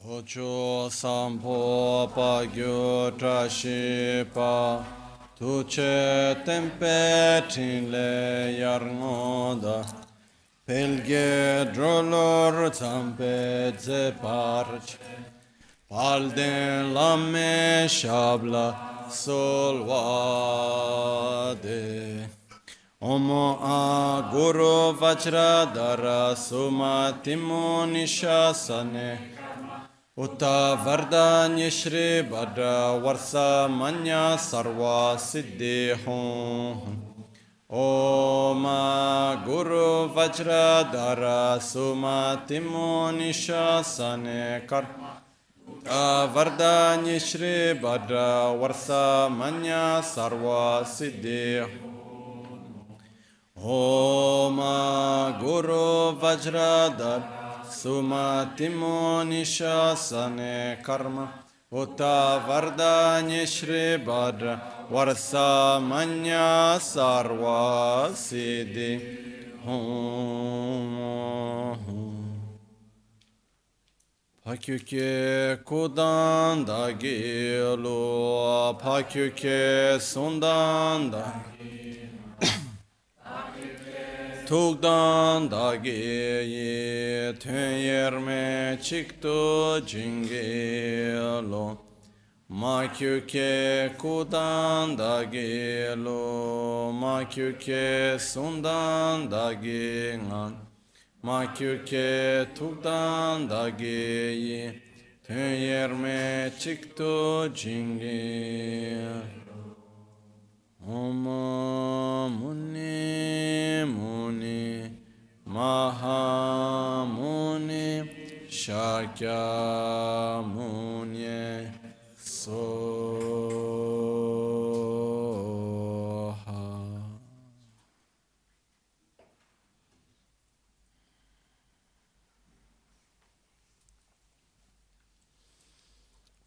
Chocho sampo pa gyo trashi pa tu che tempe tin le yar ngoda pelge drolor zampe ze parche palden lamme shabla solvade Omo a guru vajradara suma timo nishasane Uta Vardanya Shri Bhadra Varsa Manya Sarva Siddhi Hum. Om Guru Vajra Dara Suma Timo Nishasane Kar Uta Vardanya Shri Bhadra Varsa Manya Sarva Siddhi Om Guru Суматимо нишасане карма. Ута вардане шрибадра. Варса манья сарва сиди. Pakyuke kudan da gelu, pakyuke sundan da gelu. Tukdan dagi yi tön yerme çıktı cingelo Ma kyuke kudan dagi lo Ma kyuke sundan dagi ngan Ma kyuke tukdan dagi yi tön yerme çıktı cingelo Om Muni Muni Mahamuni Shakya Muni Soha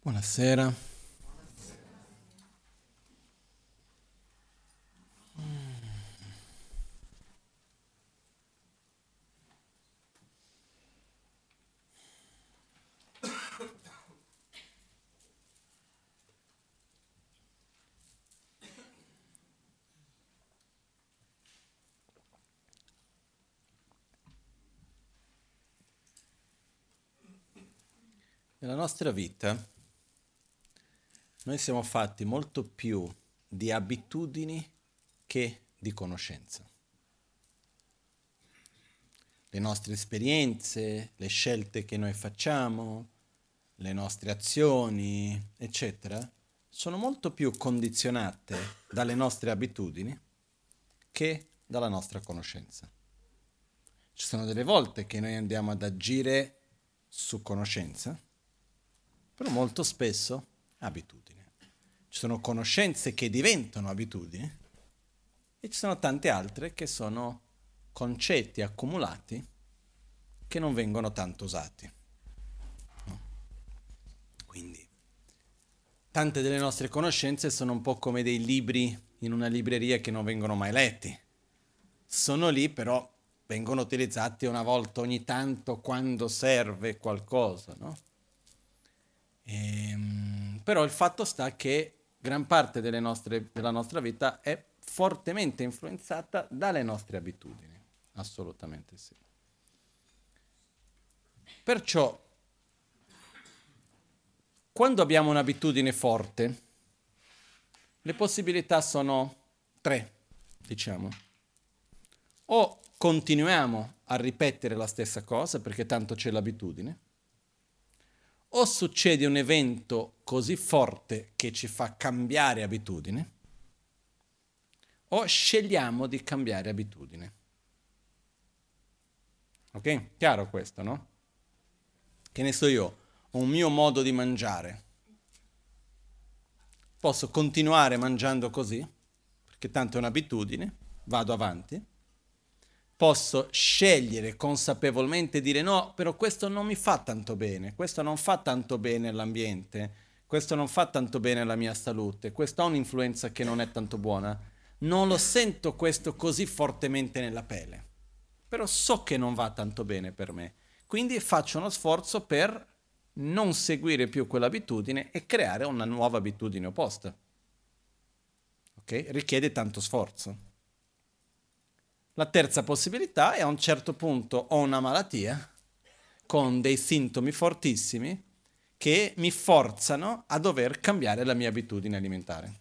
Buonasera. Nella nostra vita noi siamo fatti molto più di abitudini che di conoscenza. Le nostre esperienze, le scelte che noi facciamo, le nostre azioni, eccetera, sono molto più condizionate dalle nostre abitudini che dalla nostra conoscenza. Ci sono delle volte che noi andiamo ad agire su conoscenza, però molto spesso abitudine. Ci sono conoscenze che diventano abitudini e ci sono tante altre che sono concetti accumulati che non vengono tanto usati. No? Quindi, tante delle nostre conoscenze sono un po' come dei libri in una libreria che non vengono mai letti. Sono lì, però vengono utilizzati una volta ogni tanto quando serve qualcosa, no? Ehm, però il fatto sta che gran parte nostre, della nostra vita è fortemente influenzata dalle nostre abitudini, assolutamente sì. Perciò, quando abbiamo un'abitudine forte, le possibilità sono tre, diciamo. O continuiamo a ripetere la stessa cosa perché tanto c'è l'abitudine, o succede un evento così forte che ci fa cambiare abitudine, o scegliamo di cambiare abitudine. Ok? Chiaro questo, no? Che ne so io, ho un mio modo di mangiare. Posso continuare mangiando così, perché tanto è un'abitudine, vado avanti posso scegliere consapevolmente dire no, però questo non mi fa tanto bene, questo non fa tanto bene all'ambiente, questo non fa tanto bene alla mia salute, questo ha un'influenza che non è tanto buona. Non lo sento questo così fortemente nella pelle, però so che non va tanto bene per me. Quindi faccio uno sforzo per non seguire più quell'abitudine e creare una nuova abitudine opposta. Ok? Richiede tanto sforzo. La terza possibilità è a un certo punto ho una malattia con dei sintomi fortissimi che mi forzano a dover cambiare la mia abitudine alimentare.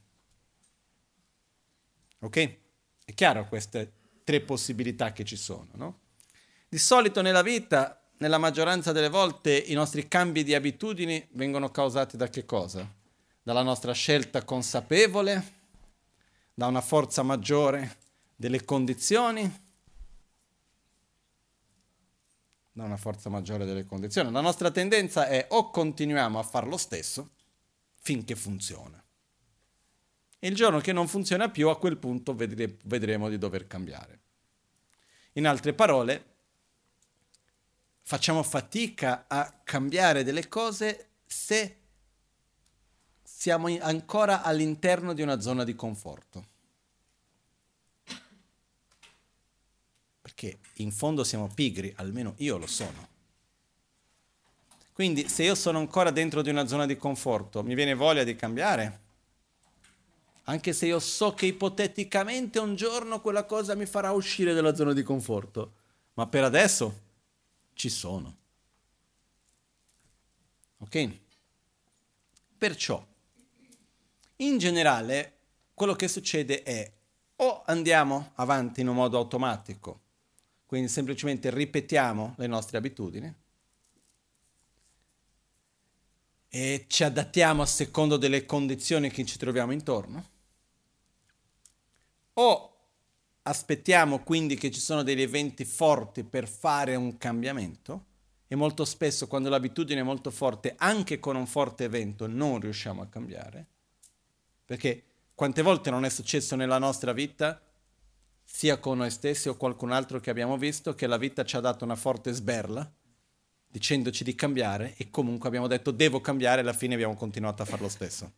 Ok? È chiaro queste tre possibilità che ci sono, no? Di solito nella vita, nella maggioranza delle volte, i nostri cambi di abitudini vengono causati da che cosa? Dalla nostra scelta consapevole, da una forza maggiore delle condizioni, da una forza maggiore delle condizioni. La nostra tendenza è o continuiamo a fare lo stesso finché funziona. Il giorno che non funziona più, a quel punto vedre- vedremo di dover cambiare. In altre parole, facciamo fatica a cambiare delle cose se siamo ancora all'interno di una zona di conforto. Perché in fondo siamo pigri, almeno io lo sono. Quindi se io sono ancora dentro di una zona di conforto, mi viene voglia di cambiare? Anche se io so che ipoteticamente un giorno quella cosa mi farà uscire dalla zona di conforto. Ma per adesso ci sono. Ok? Perciò, in generale, quello che succede è o andiamo avanti in un modo automatico quindi semplicemente ripetiamo le nostre abitudini e ci adattiamo a secondo delle condizioni che ci troviamo intorno. O aspettiamo quindi che ci sono degli eventi forti per fare un cambiamento e molto spesso quando l'abitudine è molto forte, anche con un forte evento, non riusciamo a cambiare. Perché quante volte non è successo nella nostra vita sia con noi stessi o qualcun altro che abbiamo visto, che la vita ci ha dato una forte sberla, dicendoci di cambiare e comunque abbiamo detto devo cambiare e alla fine abbiamo continuato a fare lo stesso.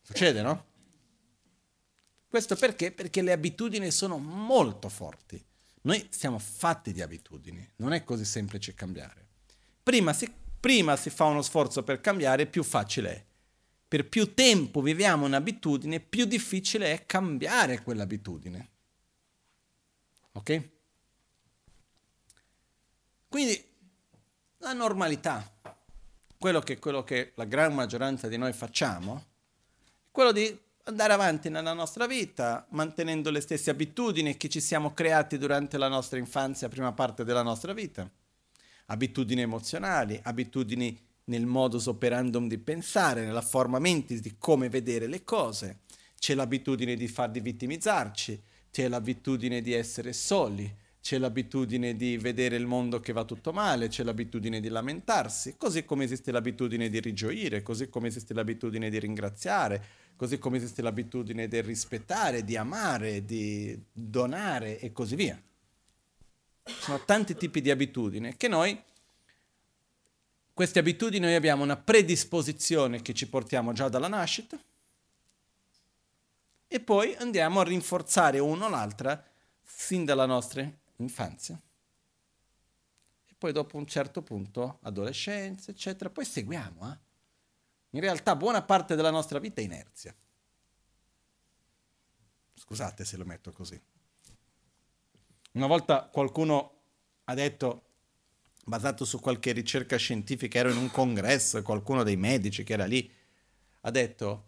Succede, no? Questo perché? Perché le abitudini sono molto forti. Noi siamo fatti di abitudini, non è così semplice cambiare. Prima si, prima si fa uno sforzo per cambiare, più facile è per più tempo viviamo un'abitudine, più difficile è cambiare quell'abitudine. Ok? Quindi la normalità, quello che, quello che la gran maggioranza di noi facciamo, è quello di andare avanti nella nostra vita, mantenendo le stesse abitudini che ci siamo creati durante la nostra infanzia, prima parte della nostra vita. Abitudini emozionali, abitudini nel modus operandum di pensare, nella forma mentis di come vedere le cose. C'è l'abitudine di far di vittimizzarci, c'è l'abitudine di essere soli, c'è l'abitudine di vedere il mondo che va tutto male, c'è l'abitudine di lamentarsi, così come esiste l'abitudine di rigioire, così come esiste l'abitudine di ringraziare, così come esiste l'abitudine di rispettare, di amare, di donare e così via. Sono tanti tipi di abitudini che noi queste abitudini noi abbiamo una predisposizione che ci portiamo già dalla nascita e poi andiamo a rinforzare uno l'altra fin dalla nostra infanzia. E poi dopo un certo punto, adolescenza, eccetera, poi seguiamo. Eh? In realtà buona parte della nostra vita è inerzia. Scusate se lo metto così. Una volta qualcuno ha detto basato su qualche ricerca scientifica, ero in un congresso e qualcuno dei medici che era lì ha detto,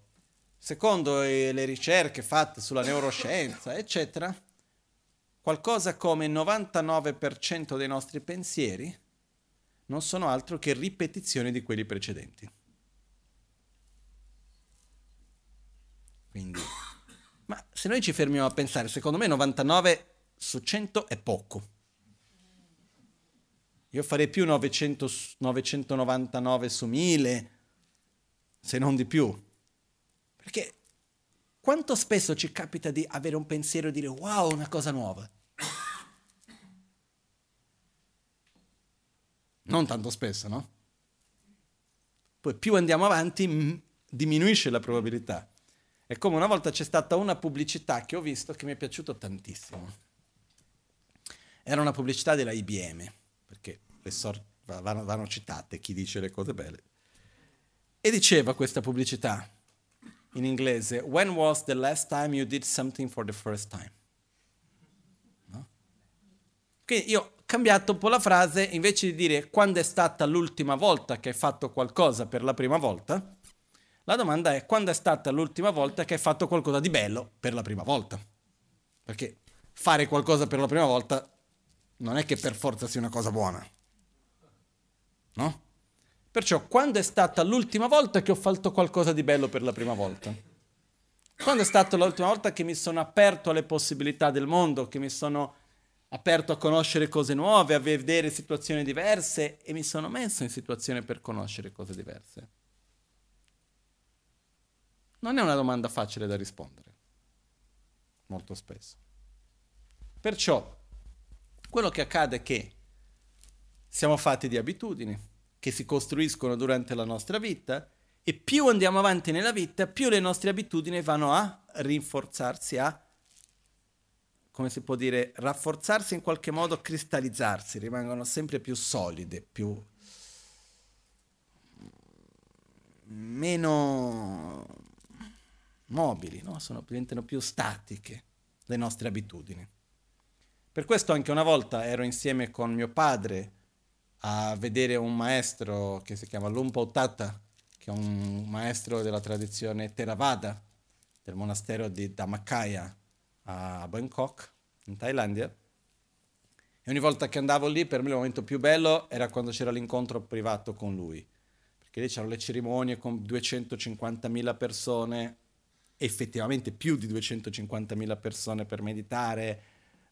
secondo le ricerche fatte sulla neuroscienza, eccetera, qualcosa come il 99% dei nostri pensieri non sono altro che ripetizioni di quelli precedenti. Quindi, ma se noi ci fermiamo a pensare, secondo me 99 su 100 è poco. Io farei più 900, 999 su 1000, se non di più. Perché quanto spesso ci capita di avere un pensiero e dire wow, una cosa nuova? Non tanto spesso, no? Poi più andiamo avanti, diminuisce la probabilità. È come una volta c'è stata una pubblicità che ho visto che mi è piaciuto tantissimo. Era una pubblicità della IBM perché le, sor- vanno, vanno citate chi dice le cose belle. E diceva questa pubblicità in inglese, When was the last time you did something for the first time? No? Quindi io ho cambiato un po' la frase, invece di dire quando è stata l'ultima volta che hai fatto qualcosa per la prima volta, la domanda è quando è stata l'ultima volta che hai fatto qualcosa di bello per la prima volta? Perché fare qualcosa per la prima volta non è che per forza sia una cosa buona. No? Perciò quando è stata l'ultima volta che ho fatto qualcosa di bello per la prima volta? Quando è stata l'ultima volta che mi sono aperto alle possibilità del mondo, che mi sono aperto a conoscere cose nuove, a vedere situazioni diverse e mi sono messo in situazione per conoscere cose diverse? Non è una domanda facile da rispondere, molto spesso. Perciò, quello che accade è che siamo fatti di abitudini che si costruiscono durante la nostra vita e più andiamo avanti nella vita, più le nostre abitudini vanno a rinforzarsi, a, come si può dire, rafforzarsi in qualche modo, cristallizzarsi, rimangono sempre più solide, più meno mobili, no? Sono, diventano più statiche le nostre abitudini. Per questo anche una volta ero insieme con mio padre a vedere un maestro che si chiama Lumpo Tata, che è un maestro della tradizione Theravada del monastero di Dhammakaya a Bangkok, in Thailandia. E ogni volta che andavo lì, per me il momento più bello era quando c'era l'incontro privato con lui, perché lì c'erano le cerimonie con 250.000 persone effettivamente più di 250.000 persone per meditare.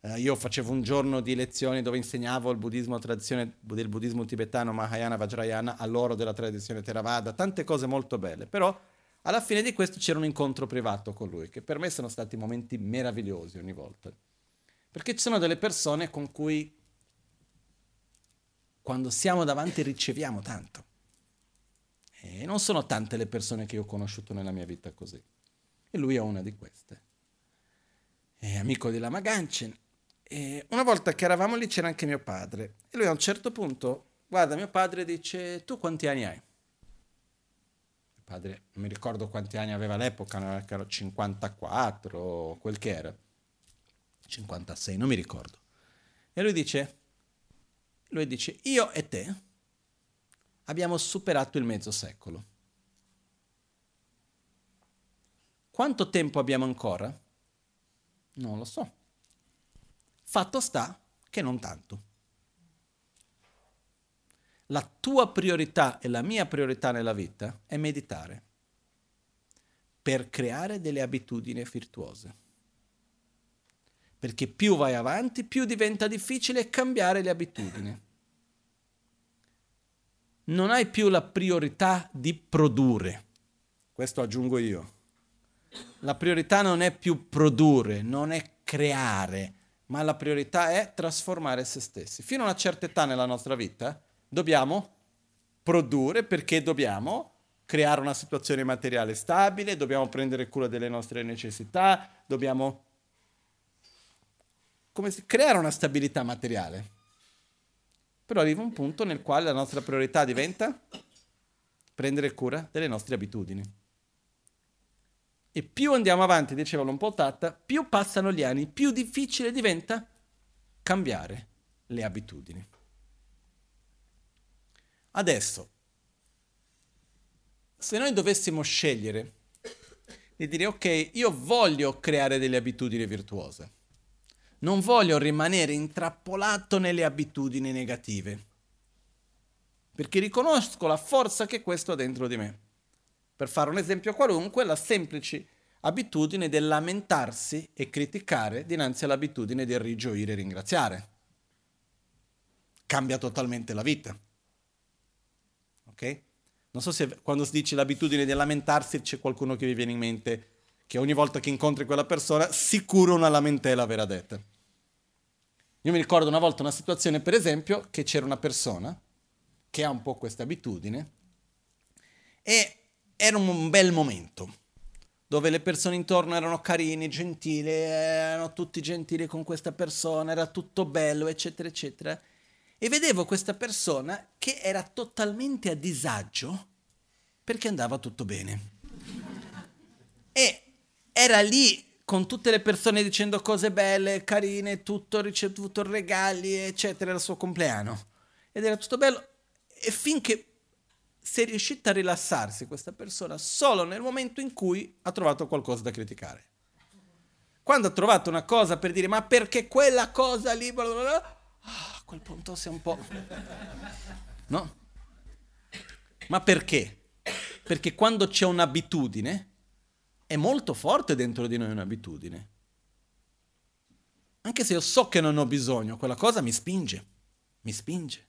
Uh, io facevo un giorno di lezioni dove insegnavo il buddismo, tradizione del buddismo tibetano Mahayana Vajrayana a loro della tradizione Theravada, tante cose molto belle, però alla fine di questo c'era un incontro privato con lui, che per me sono stati momenti meravigliosi ogni volta. Perché ci sono delle persone con cui quando siamo davanti riceviamo tanto. E non sono tante le persone che io ho conosciuto nella mia vita così. E lui è una di queste. È amico di Lama Ganchen. E una volta che eravamo lì c'era anche mio padre. E lui a un certo punto, guarda, mio padre dice, tu quanti anni hai? Mio padre, non mi ricordo quanti anni aveva all'epoca, non era 54 o quel che era. 56, non mi ricordo. E lui dice, lui dice, io e te abbiamo superato il mezzo secolo. Quanto tempo abbiamo ancora? Non lo so. Fatto sta che non tanto. La tua priorità e la mia priorità nella vita è meditare per creare delle abitudini virtuose. Perché più vai avanti, più diventa difficile cambiare le abitudini. Non hai più la priorità di produrre. Questo aggiungo io la priorità non è più produrre, non è creare, ma la priorità è trasformare se stessi. Fino a una certa età nella nostra vita dobbiamo produrre perché dobbiamo creare una situazione materiale stabile, dobbiamo prendere cura delle nostre necessità, dobbiamo si, creare una stabilità materiale. Però arriva un punto nel quale la nostra priorità diventa prendere cura delle nostre abitudini. E più andiamo avanti, diceva Lompoltata, più passano gli anni, più difficile diventa cambiare le abitudini. Adesso, se noi dovessimo scegliere di dire ok, io voglio creare delle abitudini virtuose, non voglio rimanere intrappolato nelle abitudini negative, perché riconosco la forza che questo ha dentro di me. Per fare un esempio qualunque, la semplice abitudine del lamentarsi e criticare dinanzi all'abitudine del rigioire e ringraziare. Cambia totalmente la vita. Ok? Non so se quando si dice l'abitudine di lamentarsi c'è qualcuno che vi viene in mente che ogni volta che incontri quella persona sicuro una lamentela verrà detta. Io mi ricordo una volta una situazione, per esempio, che c'era una persona che ha un po' questa abitudine e era un bel momento dove le persone intorno erano carini, gentili, erano tutti gentili con questa persona, era tutto bello, eccetera, eccetera. E vedevo questa persona che era totalmente a disagio perché andava tutto bene. E era lì con tutte le persone dicendo cose belle, carine, tutto, ricevuto regali, eccetera, era il suo compleanno. Ed era tutto bello. E finché si è riuscita a rilassarsi questa persona solo nel momento in cui ha trovato qualcosa da criticare. Quando ha trovato una cosa per dire ma perché quella cosa lì, bla bla bla, ah, a quel punto si è un po'... No? Ma perché? Perché quando c'è un'abitudine, è molto forte dentro di noi un'abitudine. Anche se io so che non ho bisogno, quella cosa mi spinge, mi spinge.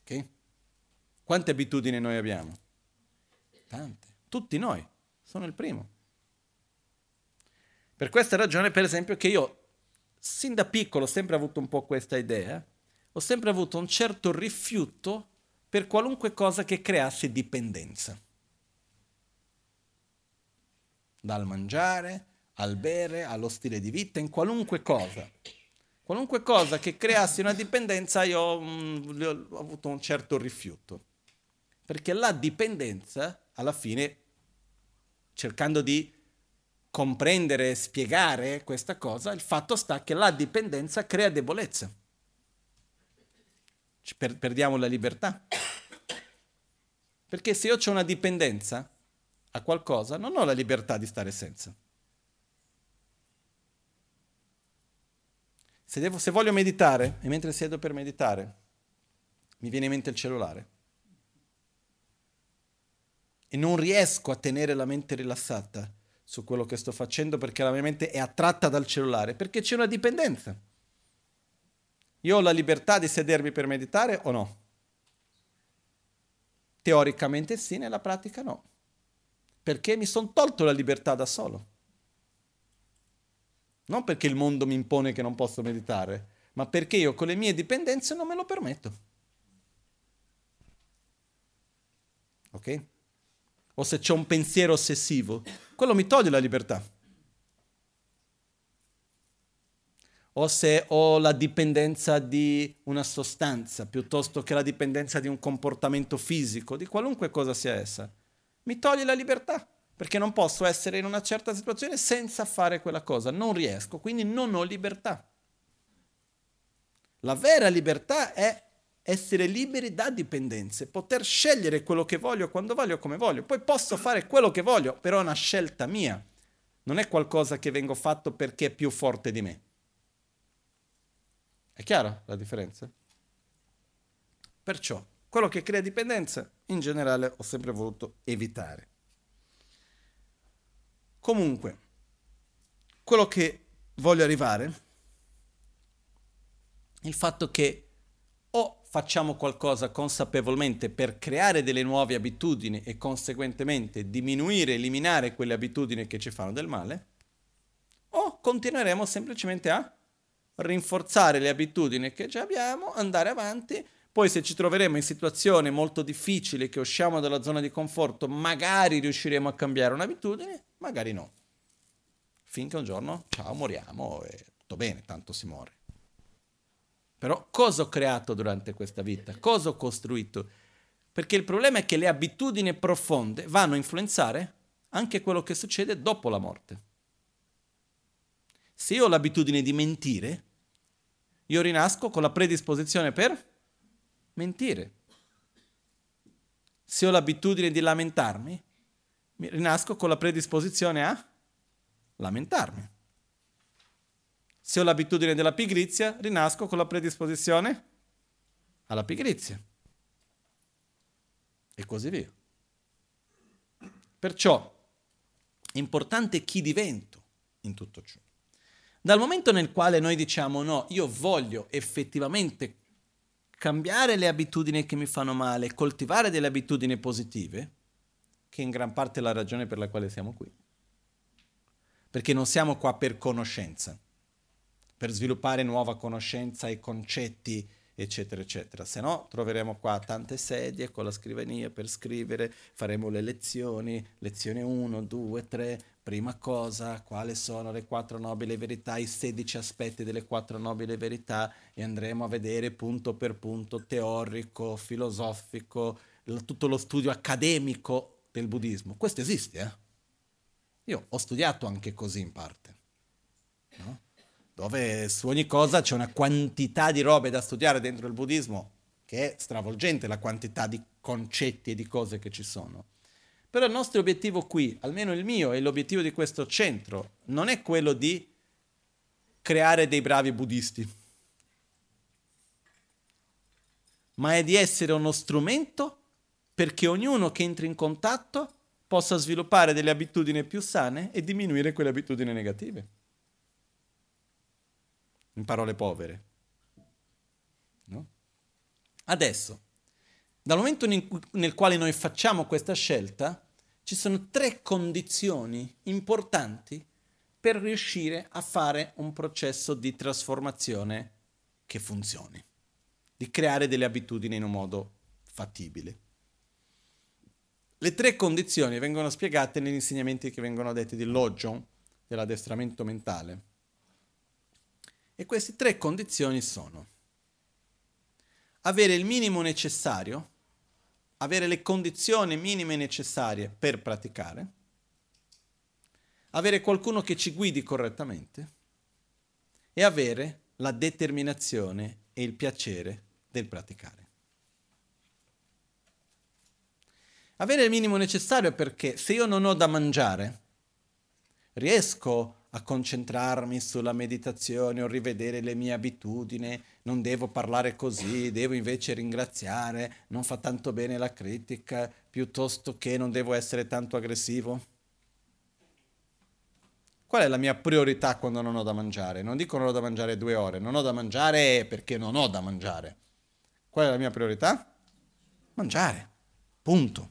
Ok? Quante abitudini noi abbiamo? Tante. Tutti noi. Sono il primo. Per questa ragione, per esempio, che io, sin da piccolo, ho sempre avuto un po' questa idea, ho sempre avuto un certo rifiuto per qualunque cosa che creasse dipendenza. Dal mangiare, al bere, allo stile di vita, in qualunque cosa. Qualunque cosa che creasse una dipendenza io mh, mm, ho avuto un certo rifiuto. Perché la dipendenza, alla fine, cercando di comprendere e spiegare questa cosa, il fatto sta che la dipendenza crea debolezza. Per, perdiamo la libertà. Perché se io ho una dipendenza a qualcosa, non ho la libertà di stare senza. Se, devo, se voglio meditare e mentre siedo per meditare mi viene in mente il cellulare, e non riesco a tenere la mente rilassata su quello che sto facendo perché la mia mente è attratta dal cellulare, perché c'è una dipendenza. Io ho la libertà di sedermi per meditare o no? Teoricamente sì, nella pratica no. Perché mi sono tolto la libertà da solo. Non perché il mondo mi impone che non posso meditare, ma perché io con le mie dipendenze non me lo permetto. Ok? O se c'è un pensiero ossessivo, quello mi toglie la libertà. O se ho la dipendenza di una sostanza piuttosto che la dipendenza di un comportamento fisico, di qualunque cosa sia essa, mi toglie la libertà perché non posso essere in una certa situazione senza fare quella cosa, non riesco, quindi non ho libertà. La vera libertà è essere liberi da dipendenze, poter scegliere quello che voglio, quando voglio, come voglio. Poi posso fare quello che voglio, però è una scelta mia. Non è qualcosa che vengo fatto perché è più forte di me. È chiara la differenza? Perciò, quello che crea dipendenza, in generale, ho sempre voluto evitare. Comunque, quello che voglio arrivare, il fatto che facciamo qualcosa consapevolmente per creare delle nuove abitudini e conseguentemente diminuire, eliminare quelle abitudini che ci fanno del male, o continueremo semplicemente a rinforzare le abitudini che già abbiamo, andare avanti, poi se ci troveremo in situazioni molto difficili che usciamo dalla zona di conforto, magari riusciremo a cambiare un'abitudine, magari no. Finché un giorno, ciao, moriamo e tutto bene, tanto si muore. Però cosa ho creato durante questa vita? Cosa ho costruito? Perché il problema è che le abitudini profonde vanno a influenzare anche quello che succede dopo la morte. Se io ho l'abitudine di mentire, io rinasco con la predisposizione per mentire. Se ho l'abitudine di lamentarmi, rinasco con la predisposizione a lamentarmi. Se ho l'abitudine della pigrizia, rinasco con la predisposizione alla pigrizia. E così via. Perciò, importante chi divento in tutto ciò. Dal momento nel quale noi diciamo no, io voglio effettivamente cambiare le abitudini che mi fanno male, coltivare delle abitudini positive, che in gran parte è la ragione per la quale siamo qui. Perché non siamo qua per conoscenza, per sviluppare nuova conoscenza e concetti eccetera, eccetera. Se no, troveremo qua tante sedie con la scrivania per scrivere, faremo le lezioni, lezione 1, 2, 3, prima cosa, quali sono le quattro nobili verità, i 16 aspetti delle quattro nobili verità e andremo a vedere punto per punto, teorico, filosofico, tutto lo studio accademico del buddismo. Questo esiste, eh? Io ho studiato anche così in parte, no? Dove su ogni cosa c'è una quantità di robe da studiare dentro il buddismo che è stravolgente la quantità di concetti e di cose che ci sono. Però il nostro obiettivo qui, almeno il mio e l'obiettivo di questo centro, non è quello di creare dei bravi buddisti, ma è di essere uno strumento perché ognuno che entra in contatto possa sviluppare delle abitudini più sane e diminuire quelle abitudini negative. In parole povere. No? Adesso, dal momento nel quale noi facciamo questa scelta, ci sono tre condizioni importanti per riuscire a fare un processo di trasformazione che funzioni, di creare delle abitudini in un modo fattibile. Le tre condizioni vengono spiegate negli insegnamenti che vengono detti di Logion, dell'addestramento mentale. E queste tre condizioni sono avere il minimo necessario, avere le condizioni minime necessarie per praticare, avere qualcuno che ci guidi correttamente e avere la determinazione e il piacere del praticare. Avere il minimo necessario perché se io non ho da mangiare, riesco a concentrarmi sulla meditazione o rivedere le mie abitudini, non devo parlare così, devo invece ringraziare, non fa tanto bene la critica, piuttosto che non devo essere tanto aggressivo. Qual è la mia priorità quando non ho da mangiare? Non dico non ho da mangiare due ore, non ho da mangiare perché non ho da mangiare. Qual è la mia priorità? Mangiare. Punto.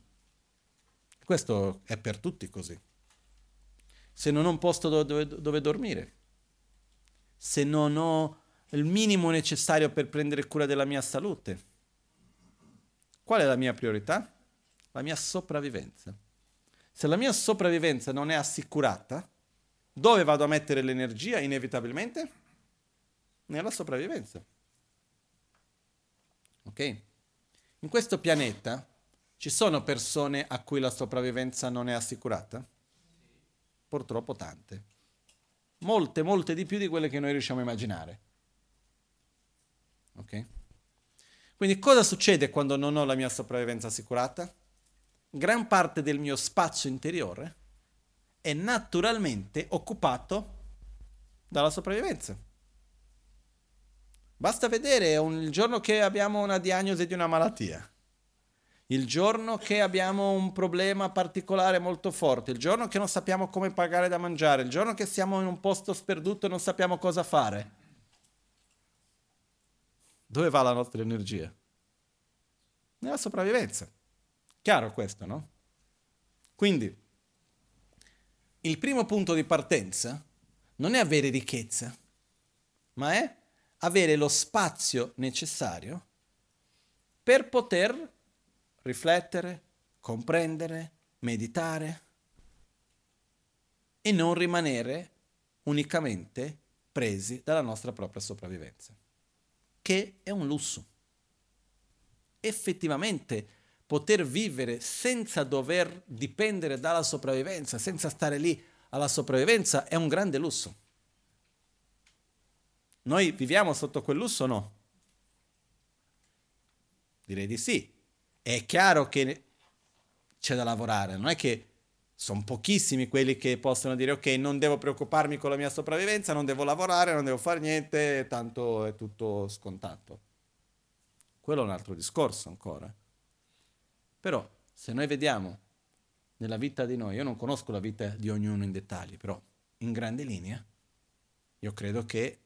Questo è per tutti così. Se non ho un posto dove, dove dormire, se non ho il minimo necessario per prendere cura della mia salute, qual è la mia priorità? La mia sopravvivenza. Se la mia sopravvivenza non è assicurata, dove vado a mettere l'energia inevitabilmente? Nella sopravvivenza. Ok? In questo pianeta ci sono persone a cui la sopravvivenza non è assicurata? Purtroppo tante. Molte, molte di più di quelle che noi riusciamo a immaginare. Ok? Quindi cosa succede quando non ho la mia sopravvivenza assicurata? Gran parte del mio spazio interiore è naturalmente occupato dalla sopravvivenza. Basta vedere un, il giorno che abbiamo una diagnosi di una malattia il giorno che abbiamo un problema particolare molto forte, il giorno che non sappiamo come pagare da mangiare, il giorno che siamo in un posto sperduto e non sappiamo cosa fare. Dove va la nostra energia? Nella sopravvivenza. Chiaro questo, no? Quindi, il primo punto di partenza non è avere ricchezza, ma è avere lo spazio necessario per poter riflettere, comprendere, meditare e non rimanere unicamente presi dalla nostra propria sopravvivenza, che è un lusso. Effettivamente poter vivere senza dover dipendere dalla sopravvivenza, senza stare lì alla sopravvivenza, è un grande lusso. Noi viviamo sotto quel lusso o no? Direi di sì, è chiaro che c'è da lavorare, non è che sono pochissimi quelli che possono dire ok, non devo preoccuparmi con la mia sopravvivenza, non devo lavorare, non devo fare niente, tanto è tutto scontato. Quello è un altro discorso ancora. Però se noi vediamo nella vita di noi, io non conosco la vita di ognuno in dettagli, però in grande linea, io credo che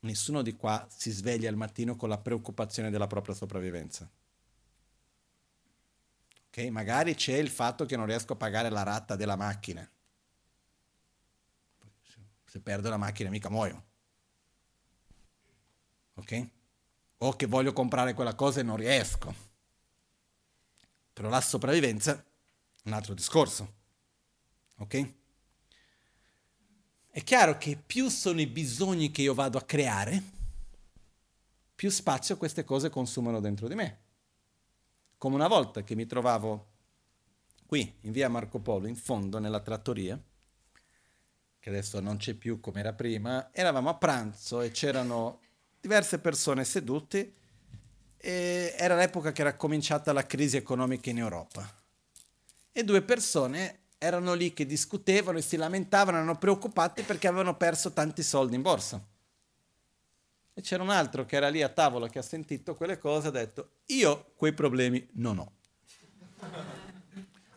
nessuno di qua si sveglia al mattino con la preoccupazione della propria sopravvivenza. Ok, magari c'è il fatto che non riesco a pagare la ratta della macchina. Se perdo la macchina mica muoio. Ok? o che voglio comprare quella cosa e non riesco. Però la sopravvivenza è un altro discorso. Ok? È chiaro che più sono i bisogni che io vado a creare, più spazio queste cose consumano dentro di me. Come una volta che mi trovavo qui in via Marco Polo, in fondo nella trattoria, che adesso non c'è più come era prima, eravamo a pranzo e c'erano diverse persone sedute e era l'epoca che era cominciata la crisi economica in Europa. E due persone erano lì che discutevano e si lamentavano, erano preoccupati perché avevano perso tanti soldi in borsa. E c'era un altro che era lì a tavola che ha sentito quelle cose e ha detto, io quei problemi non ho.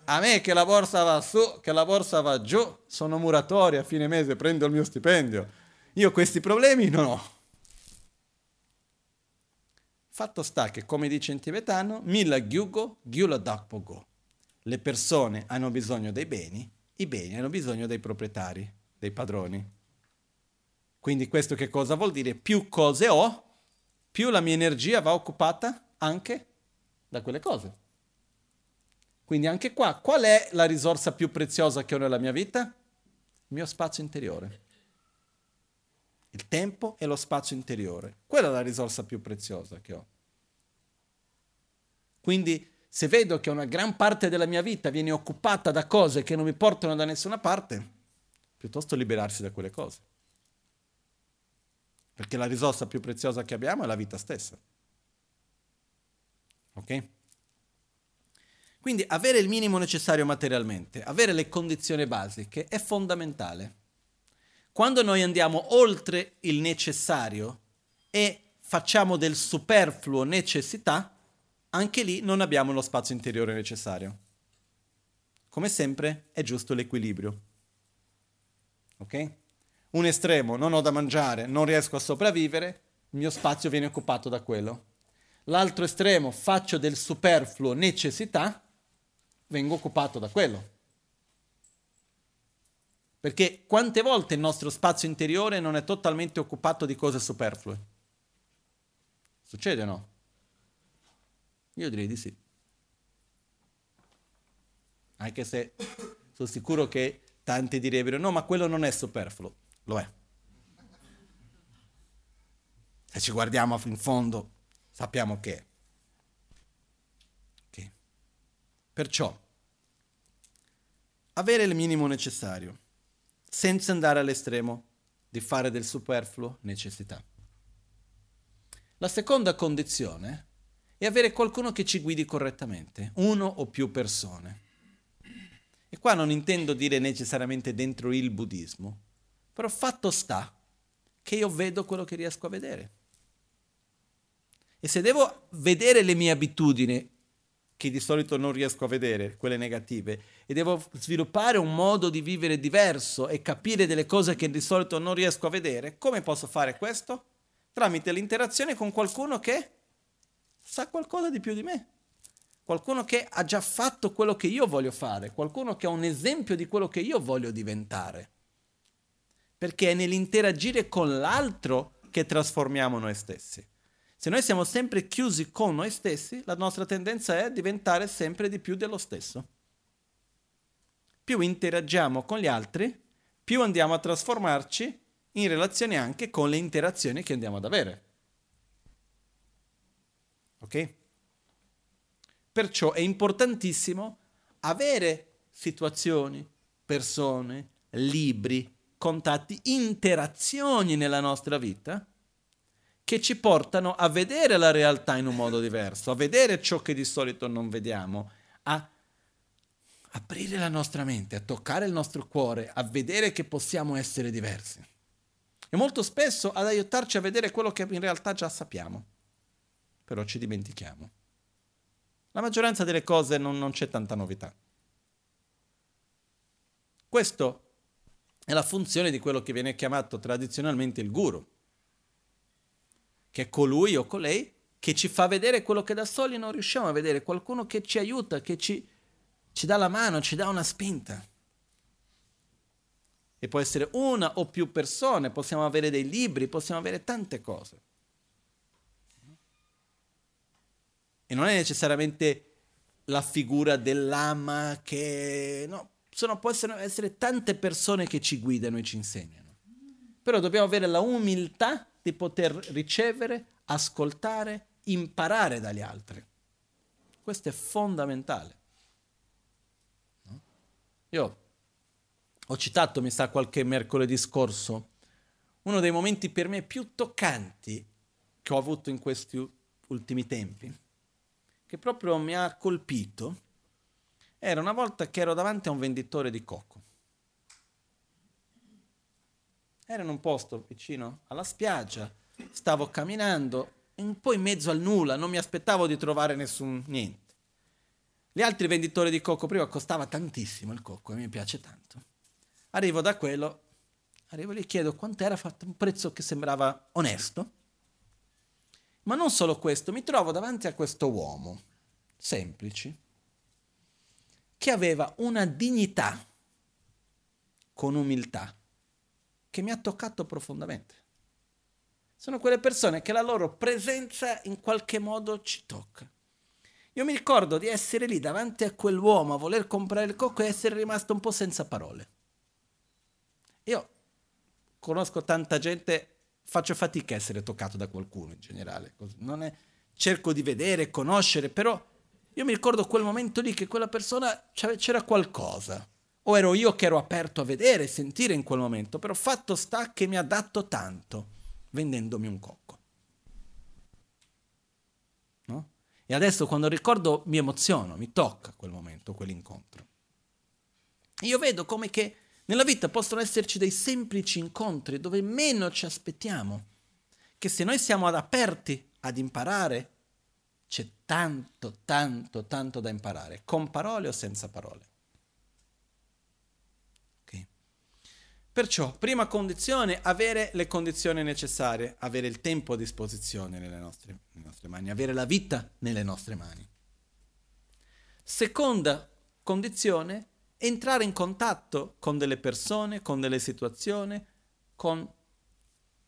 A me che la borsa va su, che la borsa va giù, sono muratore, a fine mese prendo il mio stipendio. Io questi problemi non ho. Fatto sta che, come dice in tibetano, mila gyugo, gyula dakpogo le persone hanno bisogno dei beni, i beni hanno bisogno dei proprietari, dei padroni. Quindi questo che cosa vuol dire? Più cose ho, più la mia energia va occupata anche da quelle cose. Quindi anche qua, qual è la risorsa più preziosa che ho nella mia vita? Il mio spazio interiore. Il tempo e lo spazio interiore. Quella è la risorsa più preziosa che ho. Quindi se vedo che una gran parte della mia vita viene occupata da cose che non mi portano da nessuna parte, piuttosto liberarsi da quelle cose. Perché la risorsa più preziosa che abbiamo è la vita stessa. Ok? Quindi avere il minimo necessario materialmente, avere le condizioni basiche è fondamentale. Quando noi andiamo oltre il necessario e facciamo del superfluo necessità, anche lì non abbiamo lo spazio interiore necessario. Come sempre è giusto l'equilibrio. Ok? Un estremo, non ho da mangiare, non riesco a sopravvivere, il mio spazio viene occupato da quello. L'altro estremo, faccio del superfluo necessità, vengo occupato da quello. Perché quante volte il nostro spazio interiore non è totalmente occupato di cose superflue? Succede o no? Io direi di sì. Anche se sono sicuro che tanti direbbero no, ma quello non è superfluo. Lo è. Se ci guardiamo in fondo, sappiamo che è. Okay. Perciò, avere il minimo necessario, senza andare all'estremo di fare del superfluo necessità. La seconda condizione e avere qualcuno che ci guidi correttamente, uno o più persone. E qua non intendo dire necessariamente dentro il buddismo, però fatto sta che io vedo quello che riesco a vedere. E se devo vedere le mie abitudini, che di solito non riesco a vedere, quelle negative, e devo sviluppare un modo di vivere diverso e capire delle cose che di solito non riesco a vedere, come posso fare questo? Tramite l'interazione con qualcuno che sa qualcosa di più di me. Qualcuno che ha già fatto quello che io voglio fare, qualcuno che ha un esempio di quello che io voglio diventare. Perché è nell'interagire con l'altro che trasformiamo noi stessi. Se noi siamo sempre chiusi con noi stessi, la nostra tendenza è diventare sempre di più dello stesso. Più interagiamo con gli altri, più andiamo a trasformarci in relazione anche con le interazioni che andiamo ad avere. Ok? Perciò è importantissimo avere situazioni, persone, libri, contatti, interazioni nella nostra vita che ci portano a vedere la realtà in un modo diverso, a vedere ciò che di solito non vediamo, a aprire la nostra mente, a toccare il nostro cuore, a vedere che possiamo essere diversi. E molto spesso ad aiutarci a vedere quello che in realtà già sappiamo però ci dimentichiamo. La maggioranza delle cose non, non c'è tanta novità. Questo è la funzione di quello che viene chiamato tradizionalmente il guru, che è colui o colei che ci fa vedere quello che da soli non riusciamo a vedere, qualcuno che ci aiuta, che ci, ci dà la mano, ci dà una spinta. E può essere una o più persone, possiamo avere dei libri, possiamo avere tante cose. E non è necessariamente la figura dell'ama che... No, sono, possono essere tante persone che ci guidano e ci insegnano. Però dobbiamo avere la umiltà di poter ricevere, ascoltare, imparare dagli altri. Questo è fondamentale. Io ho citato, mi sa, qualche mercoledì scorso, uno dei momenti per me più toccanti che ho avuto in questi ultimi tempi, che proprio mi ha colpito, era una volta che ero davanti a un venditore di cocco. Era in un posto vicino alla spiaggia, stavo camminando, un po' in mezzo al nulla, non mi aspettavo di trovare nessun niente. Gli altri venditori di cocco prima costava tantissimo il cocco e mi piace tanto. Arrivo da quello, arrivo lì, chiedo quant'era fatto un prezzo che sembrava onesto. Ma non solo questo, mi trovo davanti a questo uomo, semplice, che aveva una dignità con umiltà che mi ha toccato profondamente. Sono quelle persone che la loro presenza in qualche modo ci tocca. Io mi ricordo di essere lì davanti a quell'uomo a voler comprare il cocco e essere rimasto un po' senza parole. Io conosco tanta gente, faccio fatica a essere toccato da qualcuno in generale. È, cerco di vedere, conoscere, però io mi ricordo quel momento lì che quella persona c'era qualcosa. O ero io che ero aperto a vedere, sentire in quel momento, però fatto sta che mi ha dato tanto vendendomi un cocco. No? E adesso quando ricordo mi emoziono, mi tocca quel momento, quell'incontro. Io vedo come che nella vita possono esserci dei semplici incontri dove meno ci aspettiamo, che se noi siamo aperti ad imparare, c'è tanto, tanto, tanto da imparare, con parole o senza parole. Okay. Perciò, prima condizione, avere le condizioni necessarie, avere il tempo a disposizione nelle nostre, nelle nostre mani, avere la vita nelle nostre mani. Seconda condizione, entrare in contatto con delle persone, con delle situazioni, con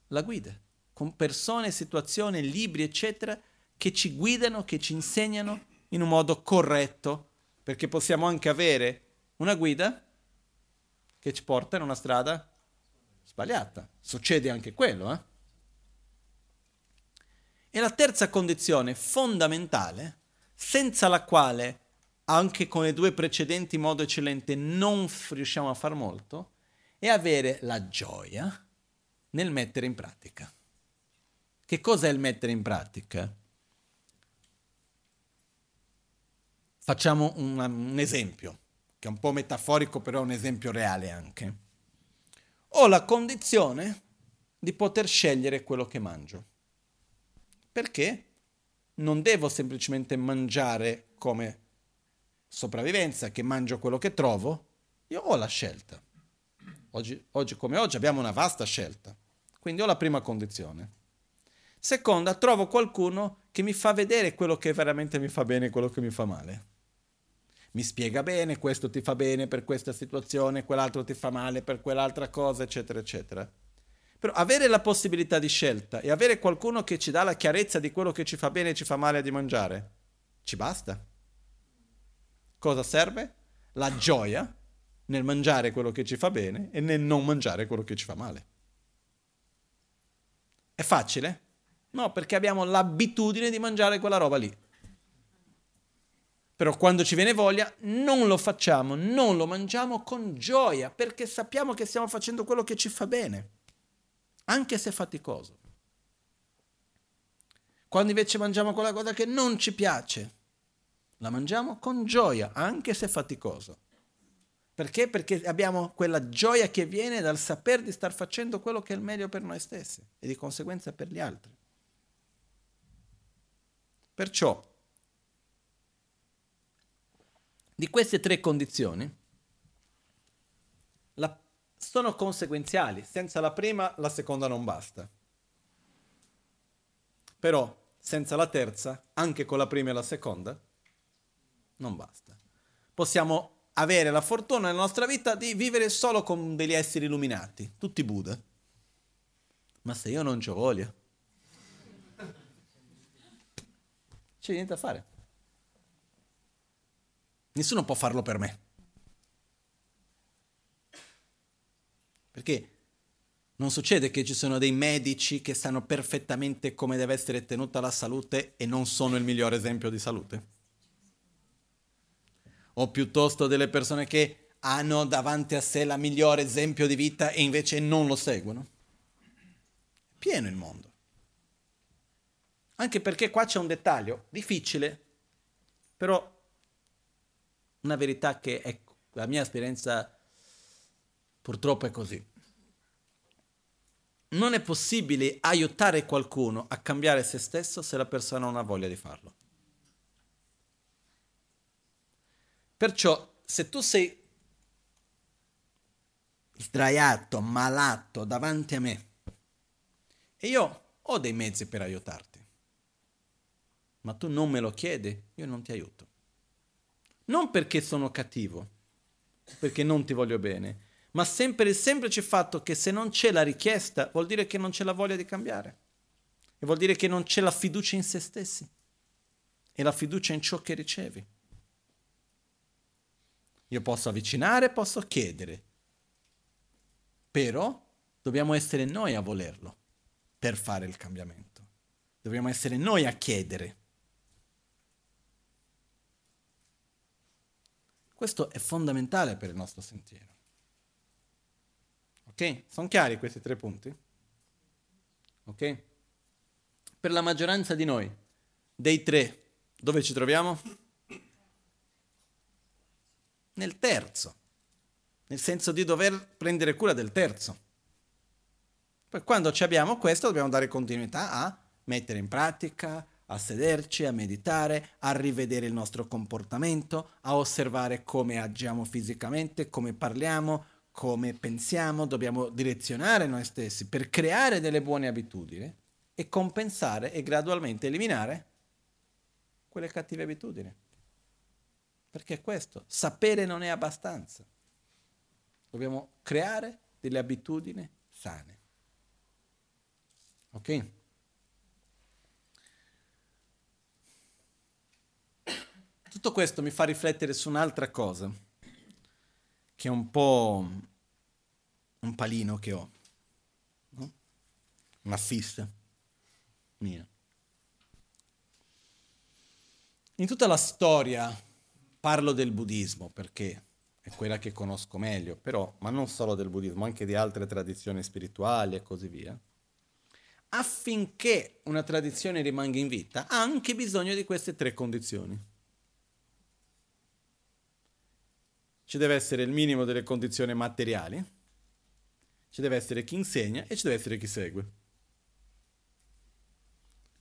la guida, con persone, situazioni, libri, eccetera, che ci guidano, che ci insegnano in un modo corretto, perché possiamo anche avere una guida che ci porta in una strada sbagliata. Succede anche quello, eh? E la terza condizione fondamentale, senza la quale anche con le due precedenti in modo eccellente non riusciamo a far molto, è avere la gioia nel mettere in pratica. Che cosa è il mettere in pratica? Facciamo un, un esempio, che è un po' metaforico, però è un esempio reale anche. Ho la condizione di poter scegliere quello che mangio. Perché? Non devo semplicemente mangiare come sopravvivenza, che mangio quello che trovo, io ho la scelta. Oggi, oggi come oggi abbiamo una vasta scelta. Quindi ho la prima condizione. Seconda, trovo qualcuno che mi fa vedere quello che veramente mi fa bene e quello che mi fa male. Mi spiega bene, questo ti fa bene per questa situazione, quell'altro ti fa male per quell'altra cosa, eccetera, eccetera. Però avere la possibilità di scelta e avere qualcuno che ci dà la chiarezza di quello che ci fa bene e ci fa male di mangiare, ci basta. Cosa serve? La gioia nel mangiare quello che ci fa bene e nel non mangiare quello che ci fa male. È facile? No, perché abbiamo l'abitudine di mangiare quella roba lì. Però quando ci viene voglia non lo facciamo, non lo mangiamo con gioia, perché sappiamo che stiamo facendo quello che ci fa bene, anche se faticoso. Quando invece mangiamo quella cosa che non ci piace, la mangiamo con gioia, anche se faticoso. Perché? Perché abbiamo quella gioia che viene dal saper di star facendo quello che è il meglio per noi stessi e di conseguenza per gli altri. Perciò, di queste tre condizioni, la, sono conseguenziali. Senza la prima, la seconda non basta. Però, senza la terza, anche con la prima e la seconda, non basta. Possiamo avere la fortuna nella nostra vita di vivere solo con degli esseri illuminati, tutti Buddha. Ma se io non ho voglia, c'è niente da fare. Nessuno può farlo per me. Perché non succede che ci sono dei medici che sanno perfettamente come deve essere tenuta la salute e non sono il migliore esempio di salute? O piuttosto delle persone che hanno davanti a sé la migliore esempio di vita e invece non lo seguono? Pieno il mondo. Anche perché qua c'è un dettaglio difficile, però una verità che è la mia esperienza purtroppo è così non è possibile aiutare qualcuno a cambiare se stesso se la persona non ha voglia di farlo. Perciò, se tu sei sdraiato, malato davanti a me e io ho dei mezzi per aiutarti, ma tu non me lo chiedi, io non ti aiuto. Non perché sono cattivo, perché non ti voglio bene, ma sempre il semplice fatto che se non c'è la richiesta vuol dire che non c'è la voglia di cambiare e vuol dire che non c'è la fiducia in se stessi e la fiducia in ciò che ricevi. Io posso avvicinare, posso chiedere, però dobbiamo essere noi a volerlo per fare il cambiamento. Dobbiamo essere noi a chiedere. Questo è fondamentale per il nostro sentiero. Ok? Sono chiari questi tre punti? Ok? Per la maggioranza di noi, dei tre, dove ci troviamo? Nel terzo, nel senso di dover prendere cura del terzo. Poi quando ci abbiamo questo dobbiamo dare continuità a mettere in pratica, a sederci, a meditare, a rivedere il nostro comportamento, a osservare come agiamo fisicamente, come parliamo, come pensiamo, dobbiamo direzionare noi stessi per creare delle buone abitudini e compensare e gradualmente eliminare quelle cattive abitudini. Perché questo, sapere non è abbastanza. Dobbiamo creare delle abitudini sane. Ok? Tutto questo mi fa riflettere su un'altra cosa che è un po' un palino che ho, no? una fissa mia. In tutta la storia parlo del buddismo perché è quella che conosco meglio, però, ma non solo del buddismo, anche di altre tradizioni spirituali e così via. Affinché una tradizione rimanga in vita, ha anche bisogno di queste tre condizioni. Ci deve essere il minimo delle condizioni materiali, ci deve essere chi insegna e ci deve essere chi segue.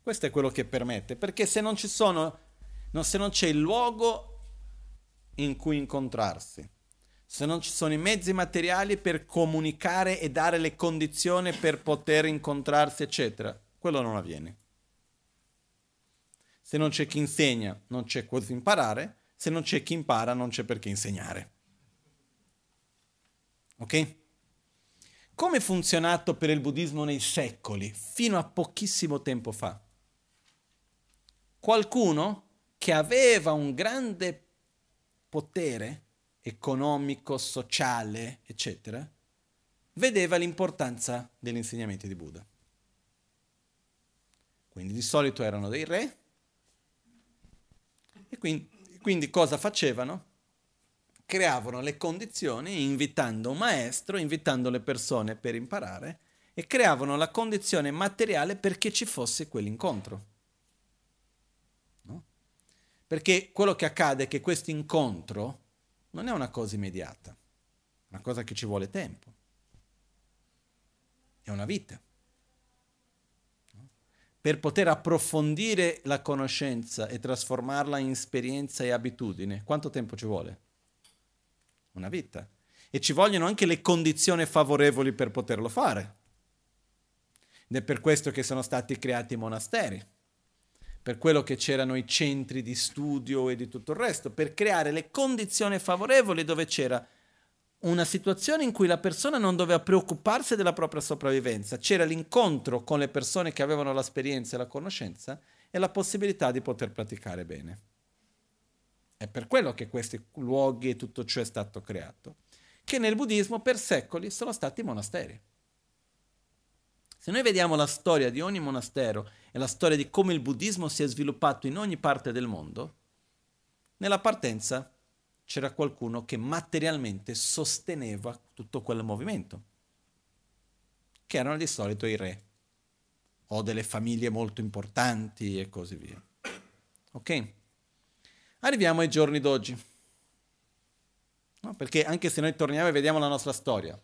Questo è quello che permette, perché se non sono, no, se non c'è il luogo in cui incontrarsi, se non ci sono i mezzi materiali per comunicare e dare le condizioni per poter incontrarsi, eccetera, quello non avviene. Se non c'è chi insegna, non c'è cosa imparare, se non c'è chi impara, non c'è perché insegnare. Ok? Come è funzionato per il buddismo nei secoli, fino a pochissimo tempo fa? Qualcuno che aveva un grande potere economico, sociale, eccetera, vedeva l'importanza degli insegnamenti di Buddha. Quindi di solito erano dei re e quindi, quindi cosa facevano? Creavano le condizioni invitando un maestro, invitando le persone per imparare e creavano la condizione materiale perché ci fosse quell'incontro. No? Perché quello che accade è che questo incontro non è una cosa immediata, è una cosa che ci vuole tempo, è una vita. Per poter approfondire la conoscenza e trasformarla in esperienza e abitudine, quanto tempo ci vuole? Una vita. E ci vogliono anche le condizioni favorevoli per poterlo fare. Ed è per questo che sono stati creati i monasteri, per quello che c'erano i centri di studio e di tutto il resto, per creare le condizioni favorevoli dove c'era una situazione in cui la persona non doveva preoccuparsi della propria sopravvivenza, c'era l'incontro con le persone che avevano l'esperienza e la conoscenza e la possibilità di poter praticare bene. È per quello che questi luoghi e tutto ciò è stato creato, che nel buddismo per secoli sono stati monasteri. Se noi vediamo la storia di ogni monastero e la storia di come il buddismo si è sviluppato in ogni parte del mondo, nella partenza c'era qualcuno che materialmente sosteneva tutto quel movimento, che erano di solito i re o delle famiglie molto importanti e così via. Ok? Arriviamo ai giorni d'oggi. No? Perché anche se noi torniamo e vediamo la nostra storia,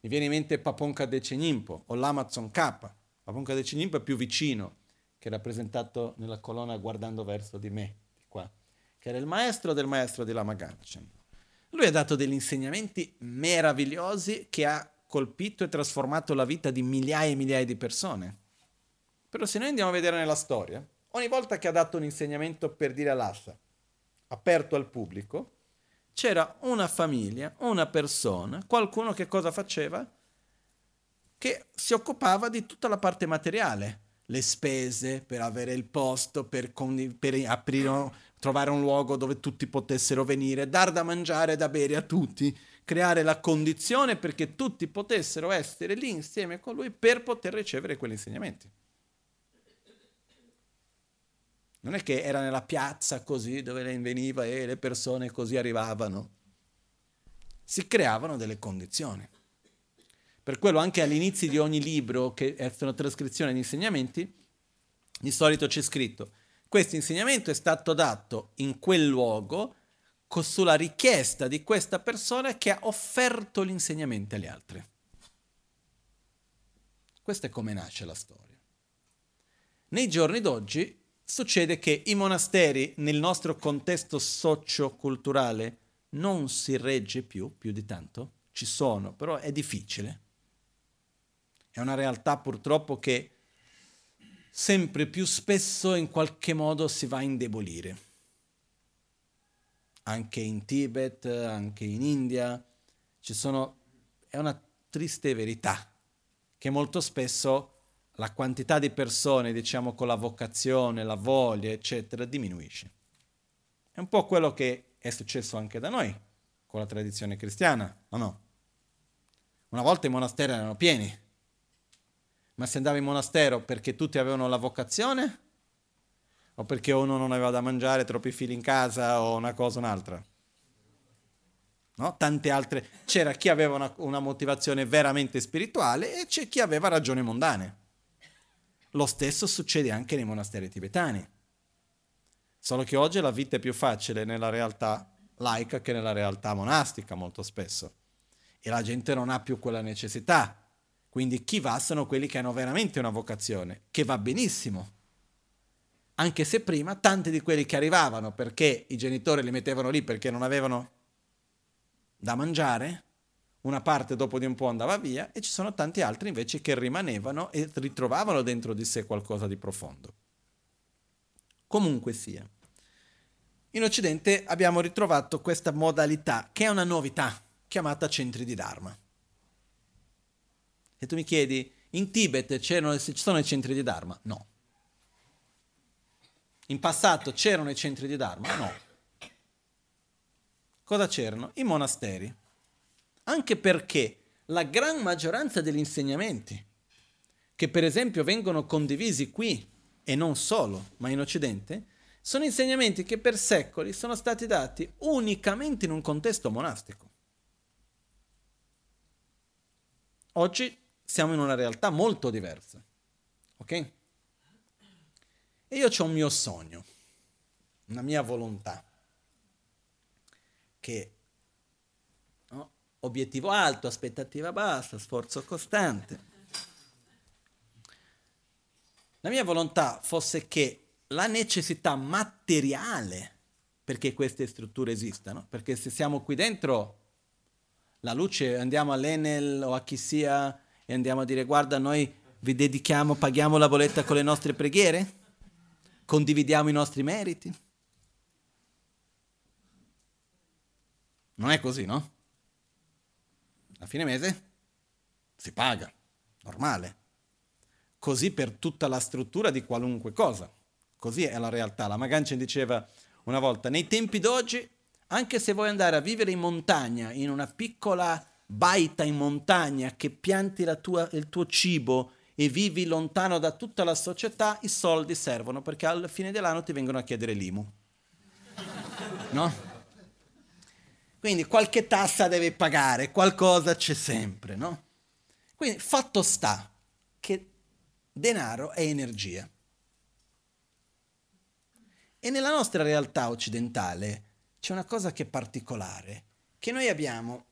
mi viene in mente Paponka de Cenimpo o l'Amazon K. Paponka de Cenimpo è più vicino, che è rappresentato nella colonna guardando verso di me, di qua, che era il maestro del maestro di Lama Ganchen. Lui ha dato degli insegnamenti meravigliosi che ha colpito e trasformato la vita di migliaia e migliaia di persone. Però se noi andiamo a vedere nella storia, ogni volta che ha dato un insegnamento per dire all'assa, aperto al pubblico, c'era una famiglia, una persona, qualcuno che cosa faceva? Che si occupava di tutta la parte materiale, le spese per avere il posto, per, con, per aprire, trovare un luogo dove tutti potessero venire, dar da mangiare e da bere a tutti, creare la condizione perché tutti potessero essere lì insieme con lui per poter ricevere quegli insegnamenti. Non è che era nella piazza così dove lei veniva e le persone così arrivavano. Si creavano delle condizioni. Per quello anche all'inizio di ogni libro che sono trascrizioni di insegnamenti, di solito c'è scritto questo insegnamento è stato dato in quel luogo sulla richiesta di questa persona che ha offerto l'insegnamento agli altri. Questo è come nasce la storia. Nei giorni d'oggi succede che i monasteri nel nostro contesto socio-culturale non si regge più, più di tanto, ci sono, però è difficile. È una realtà purtroppo che sempre più spesso in qualche modo si va a indebolire. Anche in Tibet, anche in India, ci sono, è una triste verità che molto spesso la quantità di persone, diciamo, con la vocazione, la voglia, eccetera, diminuisce. È un po' quello che è successo anche da noi, con la tradizione cristiana, o no? Una volta i monasteri erano pieni, ma se andavi in monastero perché tutti avevano la vocazione o perché uno non aveva da mangiare, troppi fili in casa o una cosa o un'altra? No? Tante altre. C'era chi aveva una, una motivazione veramente spirituale e c'è chi aveva ragioni mondane. Lo stesso succede anche nei monasteri tibetani. Solo che oggi la vita è più facile nella realtà laica che nella realtà monastica molto spesso. E la gente non ha più quella necessità. Quindi chi va sono quelli che hanno veramente una vocazione, che va benissimo. Anche se prima tanti di quelli che arrivavano perché i genitori li mettevano lì perché non avevano da mangiare, una parte dopo di un po' andava via e ci sono tanti altri invece che rimanevano e ritrovavano dentro di sé qualcosa di profondo. Comunque sia, in Occidente abbiamo ritrovato questa modalità che è una novità chiamata centri di Dharma. E tu mi chiedi, in Tibet ci sono i centri di Dharma? No. In passato c'erano i centri di Dharma? No. Cosa c'erano? I monasteri anche perché la gran maggioranza degli insegnamenti che per esempio vengono condivisi qui e non solo, ma in Occidente, sono insegnamenti che per secoli sono stati dati unicamente in un contesto monastico. Oggi siamo in una realtà molto diversa, ok? E io ho un mio sogno, una mia volontà, che obiettivo alto, aspettativa bassa, sforzo costante. La mia volontà fosse che la necessità materiale perché queste strutture esistano, perché se siamo qui dentro, la luce, andiamo all'Enel o a chi sia e andiamo a dire guarda noi vi dedichiamo, paghiamo la bolletta con le nostre preghiere, condividiamo i nostri meriti. Non è così, no? A fine mese si paga, normale. Così per tutta la struttura di qualunque cosa, così è la realtà. La Magancia diceva una volta, nei tempi d'oggi, anche se vuoi andare a vivere in montagna, in una piccola baita in montagna, che pianti tua, il tuo cibo e vivi lontano da tutta la società, i soldi servono perché alla fine dell'anno ti vengono a chiedere l'IMU. No? Quindi qualche tassa devi pagare, qualcosa c'è sempre, no? Quindi fatto sta che denaro è energia. E nella nostra realtà occidentale c'è una cosa che è particolare, che noi abbiamo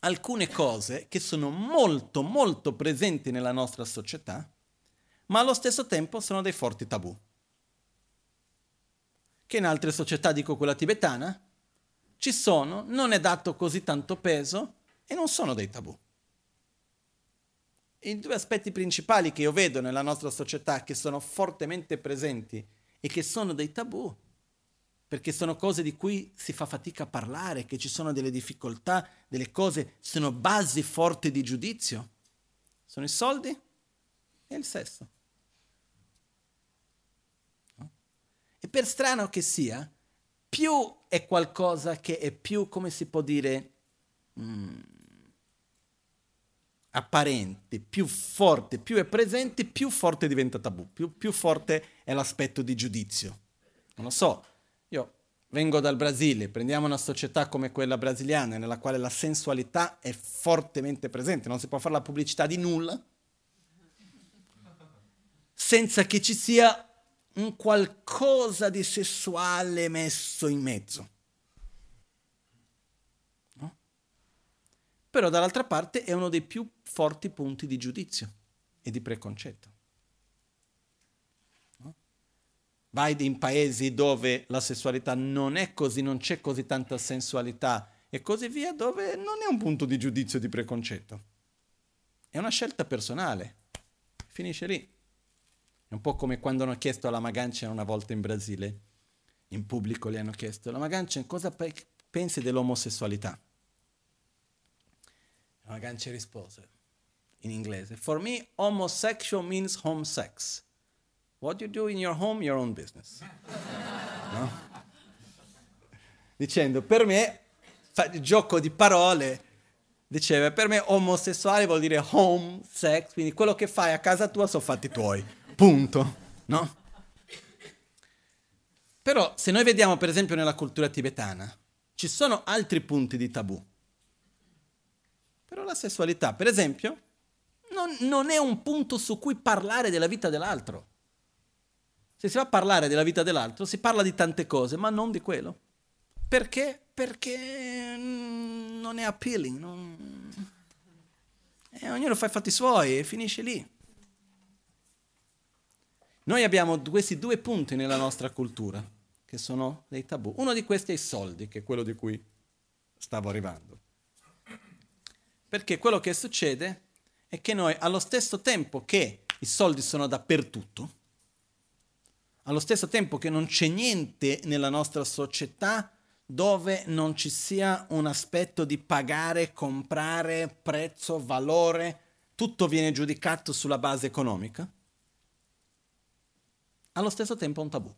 alcune cose che sono molto molto presenti nella nostra società, ma allo stesso tempo sono dei forti tabù. Che in altre società, dico quella tibetana, ci sono, non è dato così tanto peso e non sono dei tabù. I due aspetti principali che io vedo nella nostra società che sono fortemente presenti e che sono dei tabù, perché sono cose di cui si fa fatica a parlare, che ci sono delle difficoltà, delle cose, sono basi forti di giudizio. Sono i soldi e il sesso. No? E per strano che sia, più è qualcosa che è più, come si può dire, mm, apparente, più forte, più è presente, più forte diventa tabù, più, più forte è l'aspetto di giudizio. Non lo so, io vengo dal Brasile, prendiamo una società come quella brasiliana nella quale la sensualità è fortemente presente, non si può fare la pubblicità di nulla senza che ci sia un qualcosa di sessuale messo in mezzo. No? Però dall'altra parte è uno dei più forti punti di giudizio e di preconcetto. vai in paesi dove la sessualità non è così, non c'è così tanta sensualità e così via, dove non è un punto di giudizio di preconcetto. È una scelta personale. Finisce lì. È un po' come quando hanno chiesto alla Magancia una volta in Brasile, in pubblico le hanno chiesto, la Magancia cosa pe- pensi dell'omosessualità? La Magancia rispose in inglese, For me homosexual means home sex. What you do in your home, your own business. No? Dicendo, per me, fa, gioco di parole, diceva, per me omosessuale vuol dire home sex, quindi quello che fai a casa tua sono fatti tuoi, punto, no? Però se noi vediamo per esempio nella cultura tibetana, ci sono altri punti di tabù. Però la sessualità, per esempio, non, non è un punto su cui parlare della vita dell'altro. Se si va a parlare della vita dell'altro, si parla di tante cose, ma non di quello. Perché? Perché non è appealing. Non... E ognuno fa i fatti suoi e finisce lì. Noi abbiamo questi due punti nella nostra cultura, che sono dei tabù. Uno di questi è i soldi, che è quello di cui stavo arrivando. Perché quello che succede è che noi, allo stesso tempo che i soldi sono dappertutto, allo stesso tempo che non c'è niente nella nostra società dove non ci sia un aspetto di pagare, comprare, prezzo, valore, tutto viene giudicato sulla base economica, allo stesso tempo è un tabù.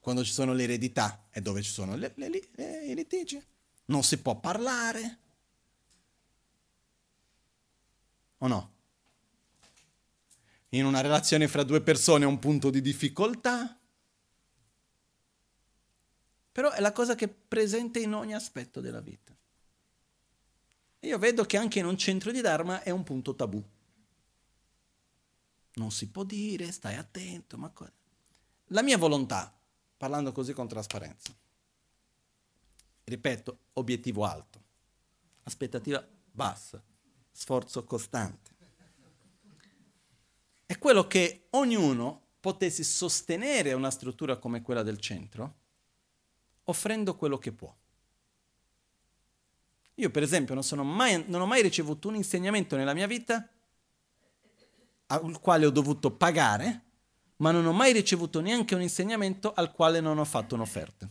Quando ci sono le eredità è dove ci sono le, le, le, i litigi. Non si può parlare. O no? in una relazione fra due persone è un punto di difficoltà, però è la cosa che è presente in ogni aspetto della vita. io vedo che anche in un centro di Dharma è un punto tabù. Non si può dire, stai attento, ma... La mia volontà, parlando così con trasparenza, ripeto, obiettivo alto, aspettativa bassa, sforzo costante è quello che ognuno potesse sostenere una struttura come quella del centro, offrendo quello che può. Io per esempio non, mai, non ho mai ricevuto un insegnamento nella mia vita al quale ho dovuto pagare, ma non ho mai ricevuto neanche un insegnamento al quale non ho fatto un'offerta.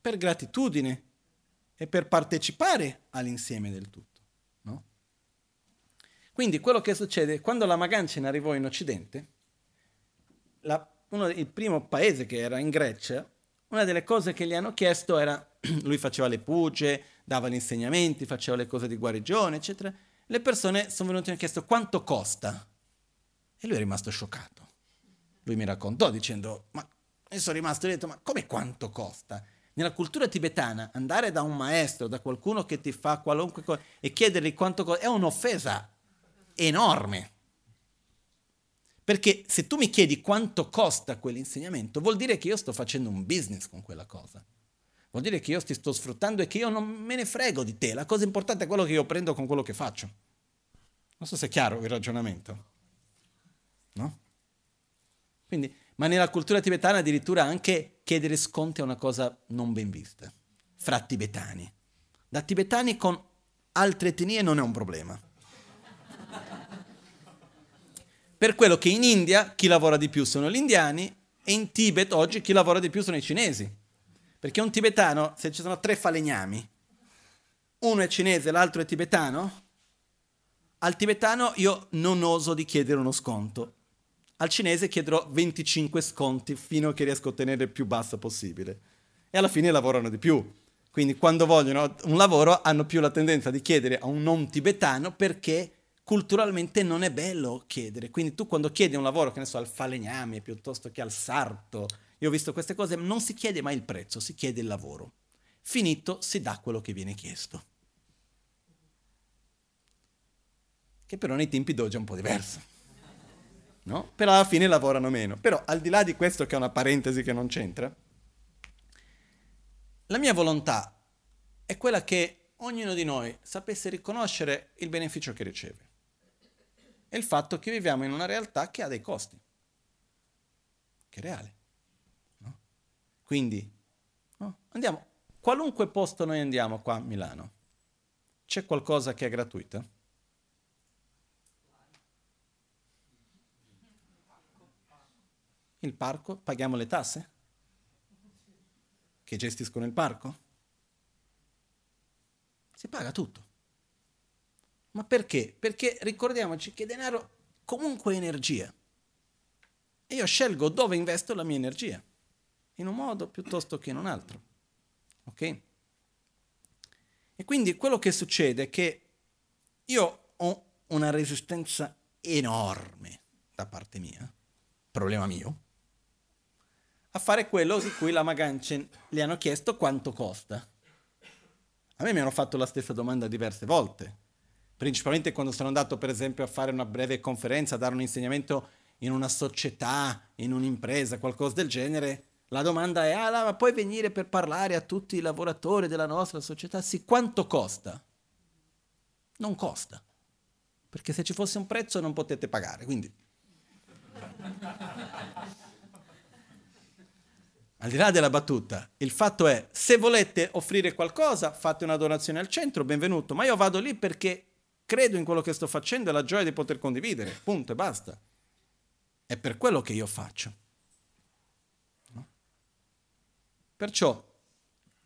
Per gratitudine e per partecipare all'insieme del tutto. Quindi quello che succede, quando la Magancina arrivò in Occidente, la, uno, il primo paese che era in Grecia, una delle cose che gli hanno chiesto era, lui faceva le puge, dava gli insegnamenti, faceva le cose di guarigione, eccetera. Le persone sono venute e hanno chiesto quanto costa. E lui è rimasto scioccato. Lui mi raccontò dicendo, ma io sono rimasto e ho detto, ma come quanto costa? Nella cultura tibetana andare da un maestro, da qualcuno che ti fa qualunque cosa e chiedergli quanto costa è un'offesa enorme. Perché se tu mi chiedi quanto costa quell'insegnamento, vuol dire che io sto facendo un business con quella cosa. Vuol dire che io ti sto sfruttando e che io non me ne frego di te. La cosa importante è quello che io prendo con quello che faccio. Non so se è chiaro il ragionamento. No? Quindi, ma nella cultura tibetana addirittura anche chiedere sconti è una cosa non ben vista. Fra tibetani. Da tibetani con altre etnie non è un problema. Per quello che in India chi lavora di più sono gli indiani e in Tibet oggi chi lavora di più sono i cinesi. Perché un tibetano, se ci sono tre falegnami, uno è cinese l'altro è tibetano, al tibetano io non oso di chiedere uno sconto. Al cinese chiederò 25 sconti fino a che riesco a ottenere il più basso possibile. E alla fine lavorano di più. Quindi quando vogliono un lavoro hanno più la tendenza di chiedere a un non tibetano perché culturalmente non è bello chiedere. Quindi tu quando chiedi un lavoro, che ne so, al falegname piuttosto che al sarto, io ho visto queste cose, non si chiede mai il prezzo, si chiede il lavoro. Finito, si dà quello che viene chiesto. Che però nei tempi d'oggi è un po' diverso. No? Però alla fine lavorano meno. Però al di là di questo che è una parentesi che non c'entra, la mia volontà è quella che ognuno di noi sapesse riconoscere il beneficio che riceve è il fatto che viviamo in una realtà che ha dei costi, che è reale. Quindi, no? andiamo, qualunque posto noi andiamo qua a Milano, c'è qualcosa che è gratuito? Il parco? Paghiamo le tasse? Che gestiscono il parco? Si paga tutto. Ma perché? Perché ricordiamoci che denaro comunque è energia. E io scelgo dove investo la mia energia, in un modo piuttosto che in un altro. Ok? E quindi quello che succede è che io ho una resistenza enorme da parte mia, problema mio, a fare quello di cui la Maganchen gli hanno chiesto quanto costa. A me mi hanno fatto la stessa domanda diverse volte principalmente quando sono andato per esempio a fare una breve conferenza, a dare un insegnamento in una società, in un'impresa, qualcosa del genere, la domanda è, ah, ma puoi venire per parlare a tutti i lavoratori della nostra società? Sì, quanto costa? Non costa, perché se ci fosse un prezzo non potete pagare, quindi... Al di là della battuta, il fatto è, se volete offrire qualcosa, fate una donazione al centro, benvenuto, ma io vado lì perché credo in quello che sto facendo e la gioia di poter condividere, punto e basta. È per quello che io faccio. No? Perciò,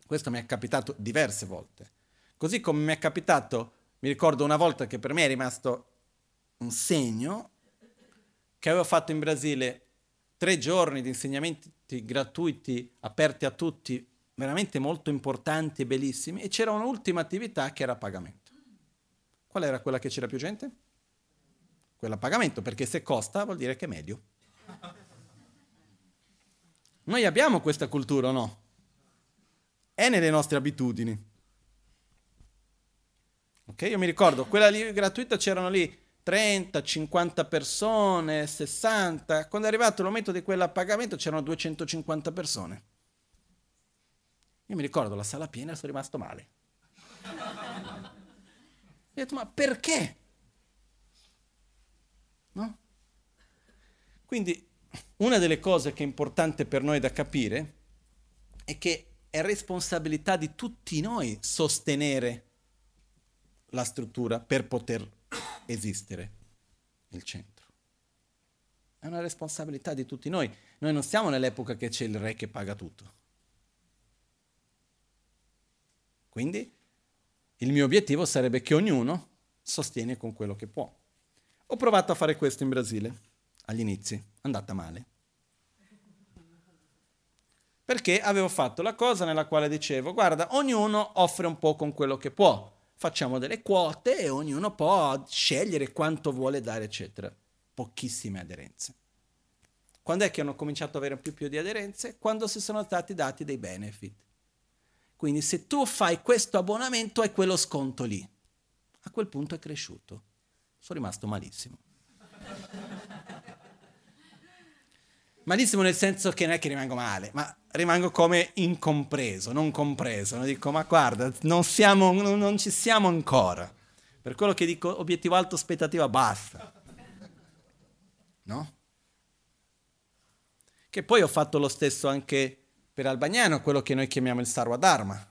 questo mi è capitato diverse volte. Così come mi è capitato, mi ricordo una volta che per me è rimasto un segno, che avevo fatto in Brasile tre giorni di insegnamenti gratuiti, aperti a tutti, veramente molto importanti e bellissimi, e c'era un'ultima attività che era pagamento. Qual era quella che c'era più gente? Quella a pagamento, perché se costa vuol dire che è medio. Noi abbiamo questa cultura o no? È nelle nostre abitudini. Ok, io mi ricordo, quella lì gratuita c'erano lì 30, 50 persone, 60. Quando è arrivato il momento di quella pagamento c'erano 250 persone. Io mi ricordo la sala piena e sono rimasto male. Ho detto, ma perché? No? Quindi una delle cose che è importante per noi da capire è che è responsabilità di tutti noi sostenere la struttura per poter esistere il centro. È una responsabilità di tutti noi. Noi non siamo nell'epoca che c'è il re che paga tutto. Quindi il mio obiettivo sarebbe che ognuno sostiene con quello che può. Ho provato a fare questo in Brasile, agli inizi, è andata male. Perché avevo fatto la cosa nella quale dicevo, guarda, ognuno offre un po' con quello che può, facciamo delle quote e ognuno può scegliere quanto vuole dare, eccetera. Pochissime aderenze. Quando è che hanno cominciato ad avere più, più di aderenze? Quando si sono stati dati dei benefit. Quindi se tu fai questo abbonamento hai quello sconto lì. A quel punto è cresciuto. Sono rimasto malissimo. Malissimo nel senso che non è che rimango male, ma rimango come incompreso, non compreso. Non dico, ma guarda, non, siamo, non, non ci siamo ancora. Per quello che dico, obiettivo alto, aspettativa, basta. No? Che poi ho fatto lo stesso anche per Albagnano, quello che noi chiamiamo il Sarwa Dharma,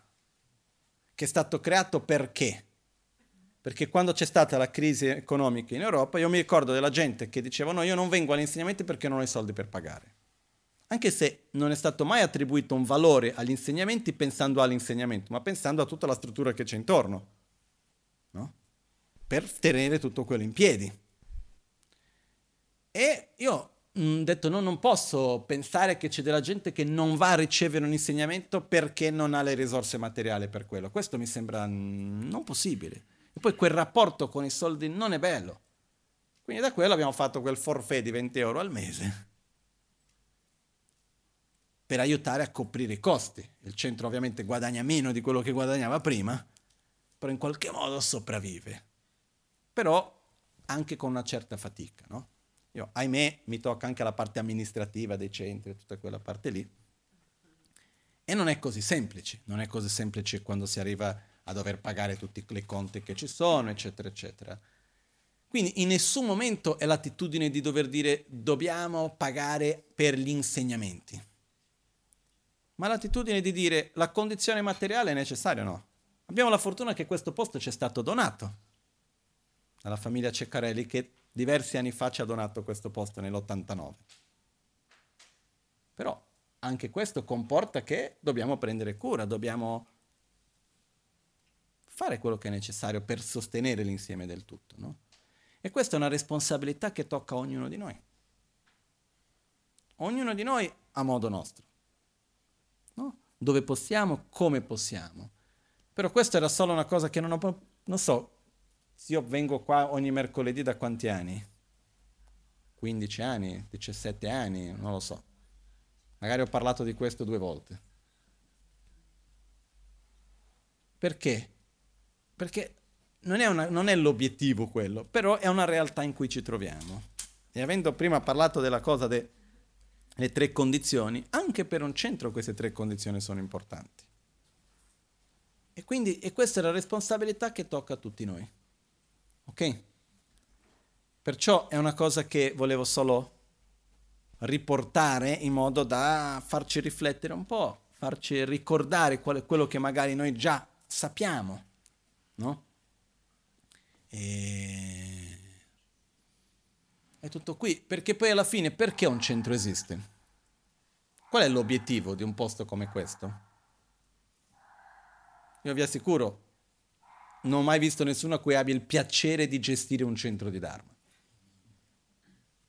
che è stato creato perché? Perché quando c'è stata la crisi economica in Europa, io mi ricordo della gente che diceva no, io non vengo agli insegnamenti perché non ho i soldi per pagare. Anche se non è stato mai attribuito un valore agli insegnamenti pensando all'insegnamento, ma pensando a tutta la struttura che c'è intorno, no? per tenere tutto quello in piedi. E io ho mm, detto no, non posso pensare che c'è della gente che non va a ricevere un insegnamento perché non ha le risorse materiali per quello. Questo mi sembra mm, non possibile. E poi quel rapporto con i soldi non è bello. Quindi da quello abbiamo fatto quel forfait di 20 euro al mese per aiutare a coprire i costi. Il centro ovviamente guadagna meno di quello che guadagnava prima, però in qualche modo sopravvive. Però anche con una certa fatica, no? Io, ahimè, mi tocca anche la parte amministrativa dei centri, tutta quella parte lì. E non è così semplice, non è così semplice quando si arriva a dover pagare tutti i conti che ci sono, eccetera, eccetera. Quindi in nessun momento è l'attitudine di dover dire dobbiamo pagare per gli insegnamenti, ma l'attitudine di dire la condizione materiale è necessaria o no. Abbiamo la fortuna che questo posto ci è stato donato dalla famiglia Ceccarelli che diversi anni fa ci ha donato questo posto nell'89. Però anche questo comporta che dobbiamo prendere cura, dobbiamo fare quello che è necessario per sostenere l'insieme del tutto. No? E questa è una responsabilità che tocca a ognuno di noi. Ognuno di noi a modo nostro. Dove possiamo, come possiamo. Però questa era solo una cosa che non ho... Non so, io vengo qua ogni mercoledì da quanti anni? 15 anni, 17 anni, non lo so. Magari ho parlato di questo due volte. Perché? perché non è, una, non è l'obiettivo quello, però è una realtà in cui ci troviamo. E avendo prima parlato della cosa delle tre condizioni, anche per un centro queste tre condizioni sono importanti. E quindi e questa è la responsabilità che tocca a tutti noi. Ok? Perciò è una cosa che volevo solo riportare in modo da farci riflettere un po', farci ricordare quello che magari noi già sappiamo no? E... È tutto qui, perché poi alla fine perché un centro esiste? Qual è l'obiettivo di un posto come questo? Io vi assicuro, non ho mai visto nessuno a cui abbia il piacere di gestire un centro di Dharma.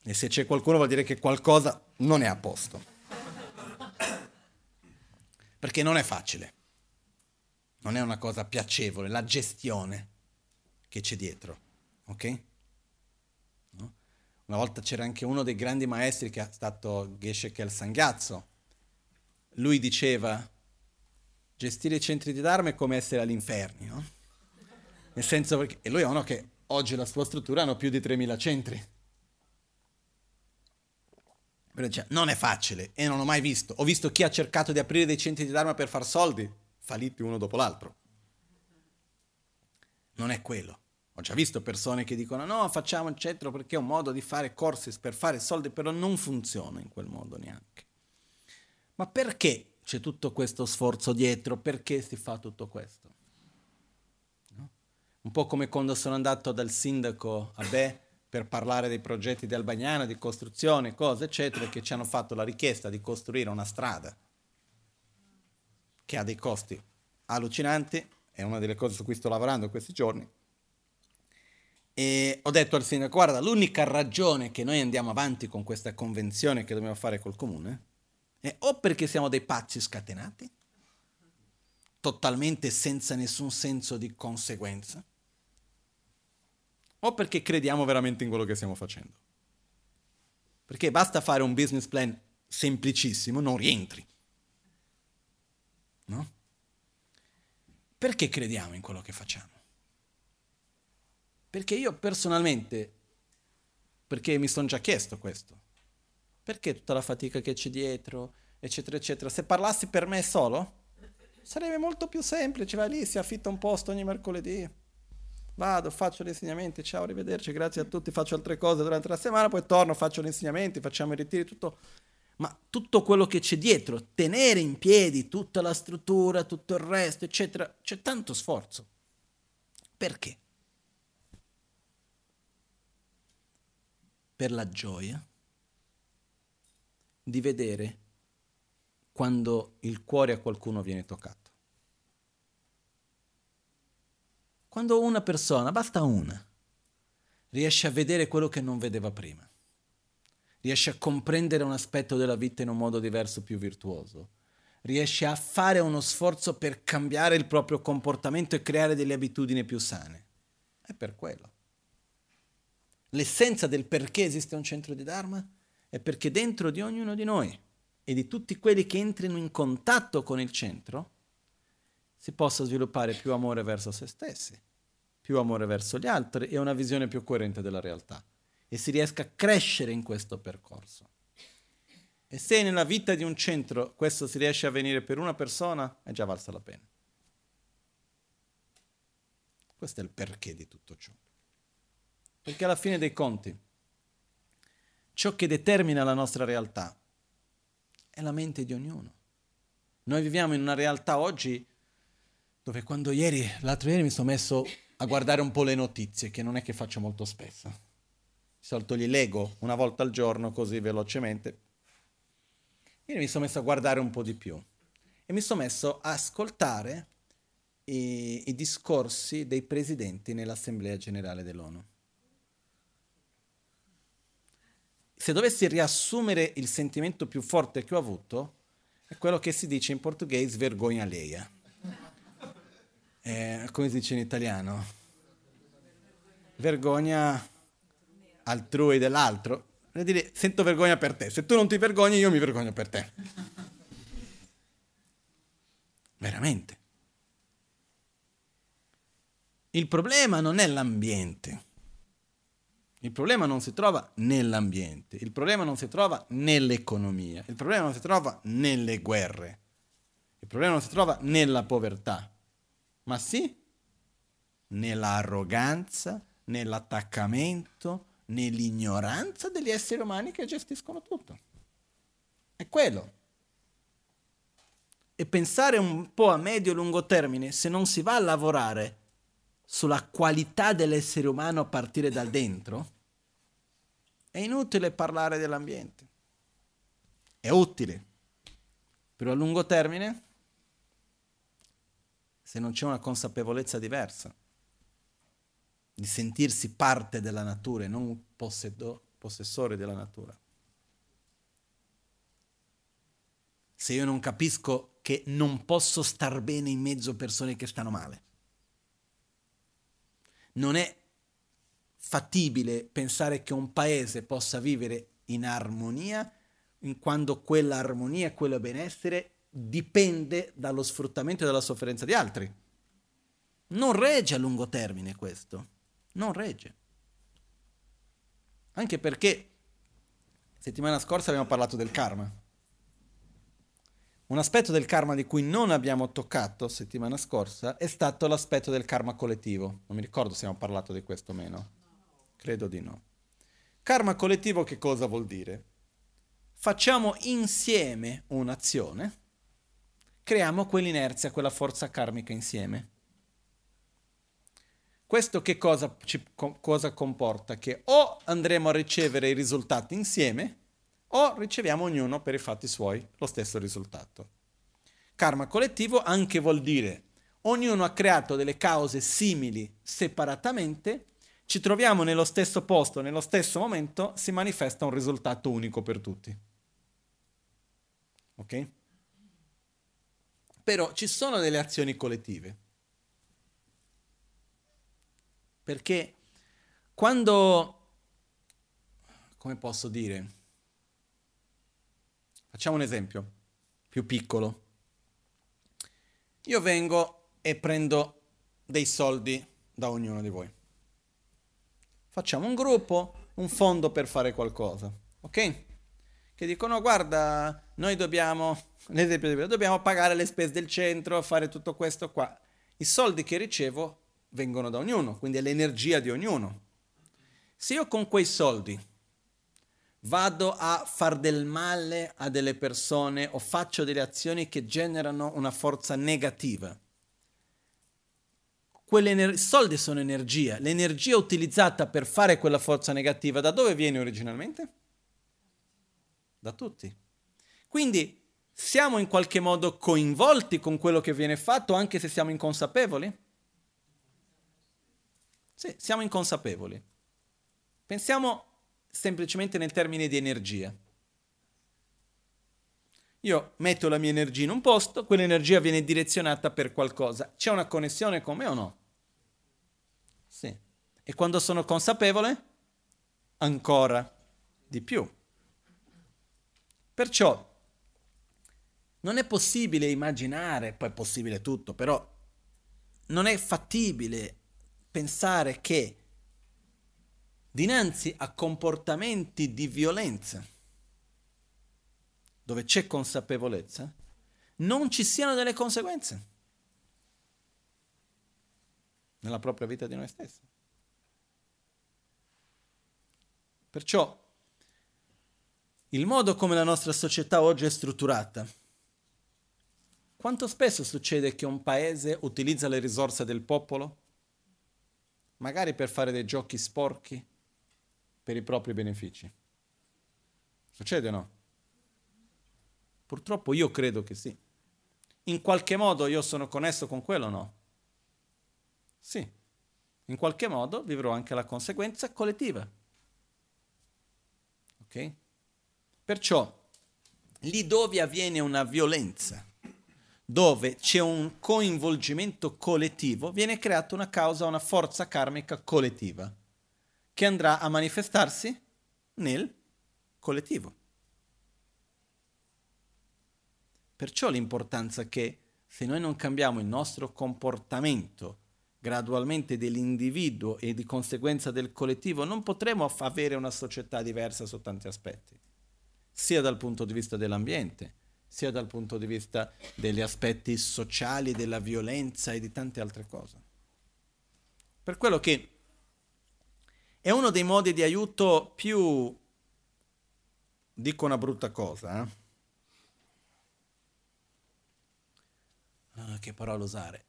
E se c'è qualcuno vuol dire che qualcosa non è a posto. Perché non è facile non è una cosa piacevole, la gestione che c'è dietro, ok? No? Una volta c'era anche uno dei grandi maestri che è stato Geshe Kel Sangazzo. Lui diceva, gestire i centri di Dharma è come essere all'inferno, no? Nel senso perché, e lui è uno che oggi la sua struttura hanno più di 3.000 centri. Però dice, non è facile e non ho mai visto. Ho visto chi ha cercato di aprire dei centri di Dharma per far soldi falliti uno dopo l'altro. Non è quello. Ho già visto persone che dicono no, facciamo il centro perché è un modo di fare corsi per fare soldi, però non funziona in quel modo neanche. Ma perché c'è tutto questo sforzo dietro? Perché si fa tutto questo? No? Un po' come quando sono andato dal sindaco a Be per parlare dei progetti di Albagnano, di costruzione, cose, eccetera, che ci hanno fatto la richiesta di costruire una strada che ha dei costi allucinanti, è una delle cose su cui sto lavorando in questi giorni. E ho detto al sindaco, guarda, l'unica ragione che noi andiamo avanti con questa convenzione che dobbiamo fare col comune è o perché siamo dei pazzi scatenati, totalmente senza nessun senso di conseguenza, o perché crediamo veramente in quello che stiamo facendo. Perché basta fare un business plan semplicissimo, non rientri. No? Perché crediamo in quello che facciamo? Perché io personalmente, perché mi sono già chiesto questo, perché tutta la fatica che c'è dietro, eccetera, eccetera. Se parlassi per me solo, sarebbe molto più semplice, vai lì, si affitta un posto ogni mercoledì, vado, faccio gli insegnamenti, ciao, arrivederci, grazie a tutti, faccio altre cose durante la settimana, poi torno, faccio gli insegnamenti, facciamo i ritiri, tutto. Ma tutto quello che c'è dietro, tenere in piedi tutta la struttura, tutto il resto, eccetera, c'è tanto sforzo. Perché? per la gioia di vedere quando il cuore a qualcuno viene toccato. Quando una persona, basta una, riesce a vedere quello che non vedeva prima, riesce a comprendere un aspetto della vita in un modo diverso, più virtuoso, riesce a fare uno sforzo per cambiare il proprio comportamento e creare delle abitudini più sane. È per quello l'essenza del perché esiste un centro di Dharma è perché dentro di ognuno di noi e di tutti quelli che entrino in contatto con il centro si possa sviluppare più amore verso se stessi, più amore verso gli altri e una visione più coerente della realtà e si riesca a crescere in questo percorso. E se nella vita di un centro questo si riesce a avvenire per una persona, è già valsa la pena. Questo è il perché di tutto ciò. Perché alla fine dei conti, ciò che determina la nostra realtà è la mente di ognuno. Noi viviamo in una realtà oggi dove quando ieri, l'altro ieri mi sono messo a guardare un po' le notizie, che non è che faccio molto spesso. Di solito li leggo una volta al giorno così velocemente. Ieri mi sono messo a guardare un po' di più e mi sono messo a ascoltare i, i discorsi dei presidenti nell'Assemblea Generale dell'ONU. Se dovessi riassumere il sentimento più forte che ho avuto, è quello che si dice in portoghese vergogna leia. Eh, come si dice in italiano? Vergogna altrui dell'altro. Vuol dire, sento vergogna per te. Se tu non ti vergogni, io mi vergogno per te. Veramente. Il problema non è l'ambiente. Il problema non si trova nell'ambiente, il problema non si trova nell'economia, il problema non si trova nelle guerre, il problema non si trova nella povertà, ma sì nell'arroganza, nell'attaccamento, nell'ignoranza degli esseri umani che gestiscono tutto. È quello. E pensare un po' a medio-lungo termine, se non si va a lavorare sulla qualità dell'essere umano a partire dal dentro, è inutile parlare dell'ambiente. È utile, però a lungo termine, se non c'è una consapevolezza diversa, di sentirsi parte della natura e non possedo, possessore della natura. Se io non capisco che non posso star bene in mezzo a persone che stanno male, non è fattibile pensare che un paese possa vivere in armonia quando quella armonia e quello benessere dipende dallo sfruttamento e dalla sofferenza di altri. Non regge a lungo termine questo, non regge. Anche perché settimana scorsa abbiamo parlato del karma. Un aspetto del karma di cui non abbiamo toccato settimana scorsa è stato l'aspetto del karma collettivo. Non mi ricordo se abbiamo parlato di questo o meno. Credo di no. Karma collettivo che cosa vuol dire? Facciamo insieme un'azione, creiamo quell'inerzia, quella forza karmica insieme. Questo che cosa, ci, co- cosa comporta? Che o andremo a ricevere i risultati insieme, o riceviamo ognuno per i fatti suoi lo stesso risultato. Karma collettivo anche vuol dire ognuno ha creato delle cause simili separatamente ci troviamo nello stesso posto, nello stesso momento, si manifesta un risultato unico per tutti. Ok? Però ci sono delle azioni collettive. Perché quando, come posso dire, facciamo un esempio più piccolo. Io vengo e prendo dei soldi da ognuno di voi. Facciamo un gruppo, un fondo per fare qualcosa, ok? Che dicono, guarda, noi dobbiamo, dobbiamo pagare le spese del centro, fare tutto questo qua. I soldi che ricevo vengono da ognuno, quindi è l'energia di ognuno. Se io con quei soldi vado a far del male a delle persone o faccio delle azioni che generano una forza negativa, i soldi sono energia, l'energia utilizzata per fare quella forza negativa da dove viene originalmente? Da tutti. Quindi siamo in qualche modo coinvolti con quello che viene fatto anche se siamo inconsapevoli? Sì, siamo inconsapevoli. Pensiamo semplicemente nel termine di energia. Io metto la mia energia in un posto, quell'energia viene direzionata per qualcosa. C'è una connessione con me o no? Sì. E quando sono consapevole? Ancora di più. Perciò non è possibile immaginare, poi è possibile tutto, però non è fattibile pensare che dinanzi a comportamenti di violenza, dove c'è consapevolezza, non ci siano delle conseguenze nella propria vita di noi stessi. Perciò il modo come la nostra società oggi è strutturata, quanto spesso succede che un paese utilizza le risorse del popolo magari per fare dei giochi sporchi per i propri benefici. Succede o no? Purtroppo io credo che sì. In qualche modo io sono connesso con quello o no? Sì. In qualche modo vivrò anche la conseguenza collettiva. Ok? Perciò, lì dove avviene una violenza, dove c'è un coinvolgimento collettivo, viene creata una causa, una forza karmica collettiva, che andrà a manifestarsi nel collettivo. Perciò l'importanza che se noi non cambiamo il nostro comportamento gradualmente dell'individuo e di conseguenza del collettivo, non potremo avere una società diversa su tanti aspetti, sia dal punto di vista dell'ambiente, sia dal punto di vista degli aspetti sociali, della violenza e di tante altre cose. Per quello che è uno dei modi di aiuto più, dico una brutta cosa, eh? ah, che parola usare?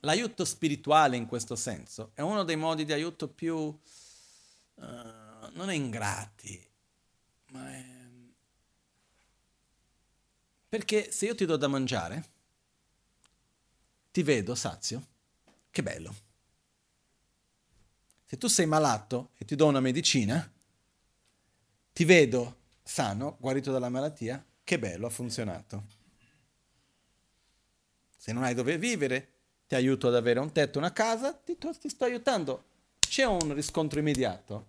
L'aiuto spirituale in questo senso è uno dei modi di aiuto più, uh, non è ingrati, ma è perché se io ti do da mangiare, ti vedo sazio, che bello. Se tu sei malato e ti do una medicina, ti vedo sano, guarito dalla malattia, che bello, ha funzionato. Se non hai dove vivere, ti aiuto ad avere un tetto, una casa, ti, ti sto aiutando. C'è un riscontro immediato.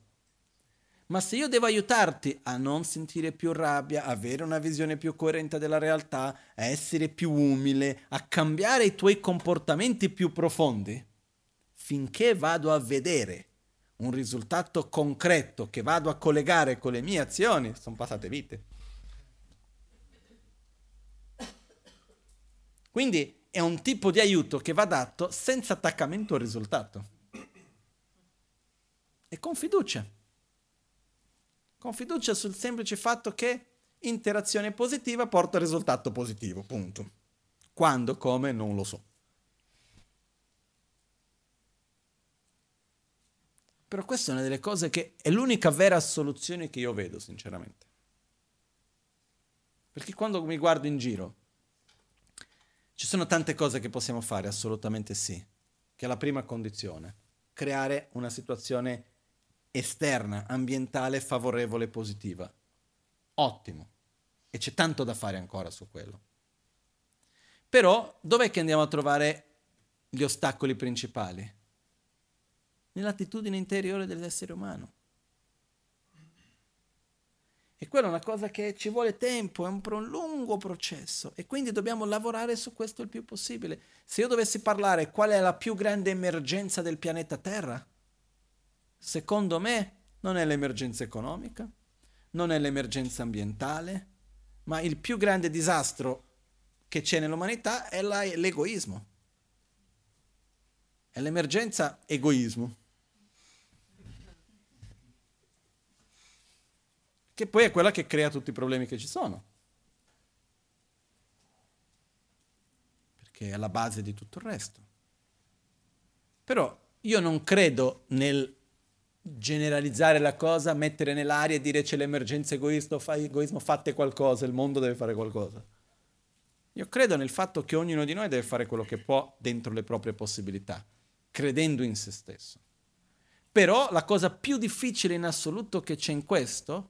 Ma se io devo aiutarti a non sentire più rabbia, avere una visione più coerente della realtà, a essere più umile, a cambiare i tuoi comportamenti più profondi, finché vado a vedere un risultato concreto che vado a collegare con le mie azioni, sono passate vite. Quindi è un tipo di aiuto che va dato senza attaccamento al risultato e con fiducia con fiducia sul semplice fatto che interazione positiva porta risultato positivo, punto. Quando, come, non lo so. Però questa è una delle cose che è l'unica vera soluzione che io vedo, sinceramente. Perché quando mi guardo in giro, ci sono tante cose che possiamo fare, assolutamente sì, che è la prima condizione. creare una situazione esterna, ambientale, favorevole, positiva. Ottimo. E c'è tanto da fare ancora su quello. Però dov'è che andiamo a trovare gli ostacoli principali? Nell'attitudine interiore dell'essere umano. E quella è una cosa che ci vuole tempo, è un, un lungo processo e quindi dobbiamo lavorare su questo il più possibile. Se io dovessi parlare qual è la più grande emergenza del pianeta Terra, secondo me non è l'emergenza economica, non è l'emergenza ambientale, ma il più grande disastro che c'è nell'umanità è la, l'egoismo. È l'emergenza egoismo. Che poi è quella che crea tutti i problemi che ci sono. Perché è alla base di tutto il resto. Però io non credo nel generalizzare la cosa, mettere nell'aria e dire c'è l'emergenza egoismo, fa, egoismo, fate qualcosa, il mondo deve fare qualcosa. Io credo nel fatto che ognuno di noi deve fare quello che può dentro le proprie possibilità, credendo in se stesso. Però la cosa più difficile in assoluto che c'è in questo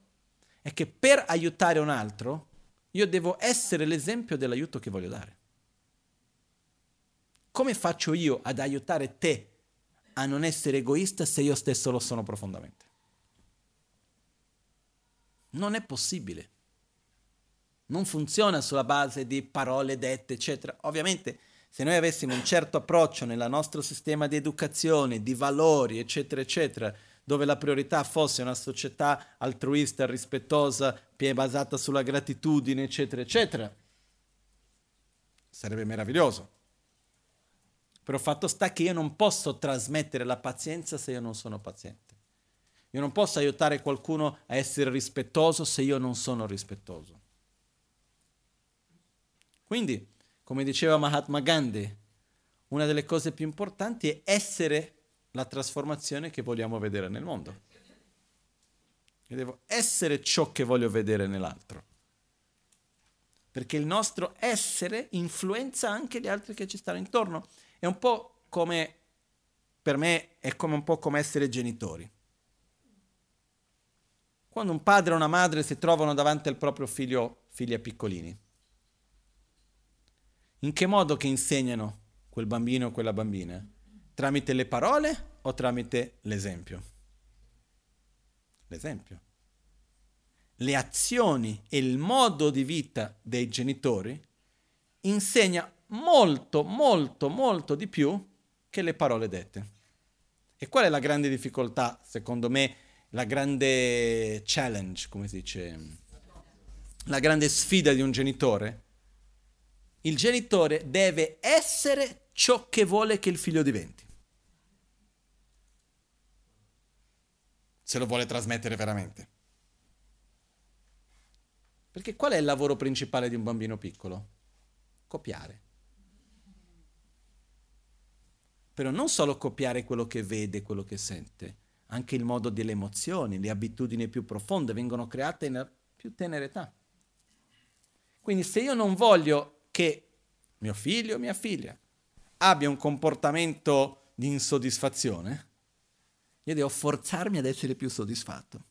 è che per aiutare un altro io devo essere l'esempio dell'aiuto che voglio dare. Come faccio io ad aiutare te a non essere egoista se io stesso lo sono profondamente? Non è possibile. Non funziona sulla base di parole dette, eccetera. Ovviamente, se noi avessimo un certo approccio nel nostro sistema di educazione, di valori, eccetera, eccetera, dove la priorità fosse una società altruista, rispettosa, basata sulla gratitudine, eccetera, eccetera. Sarebbe meraviglioso. Però fatto sta che io non posso trasmettere la pazienza se io non sono paziente. Io non posso aiutare qualcuno a essere rispettoso se io non sono rispettoso. Quindi, come diceva Mahatma Gandhi, una delle cose più importanti è essere la trasformazione che vogliamo vedere nel mondo. Io devo essere ciò che voglio vedere nell'altro. Perché il nostro essere influenza anche gli altri che ci stanno intorno. È un po' come, per me, è come un po' come essere genitori. Quando un padre e una madre si trovano davanti al proprio figlio, figli piccolini, in che modo che insegnano quel bambino o quella bambina? Tramite le parole o tramite l'esempio? L'esempio. Le azioni e il modo di vita dei genitori insegna molto, molto, molto di più che le parole dette. E qual è la grande difficoltà, secondo me, la grande challenge, come si dice, la grande sfida di un genitore? Il genitore deve essere ciò che vuole che il figlio diventi. Se lo vuole trasmettere veramente. Perché qual è il lavoro principale di un bambino piccolo? Copiare. Però non solo copiare quello che vede, quello che sente, anche il modo delle emozioni, le abitudini più profonde vengono create in più tenera età. Quindi se io non voglio che mio figlio o mia figlia abbia un comportamento di insoddisfazione, io devo forzarmi ad essere più soddisfatto.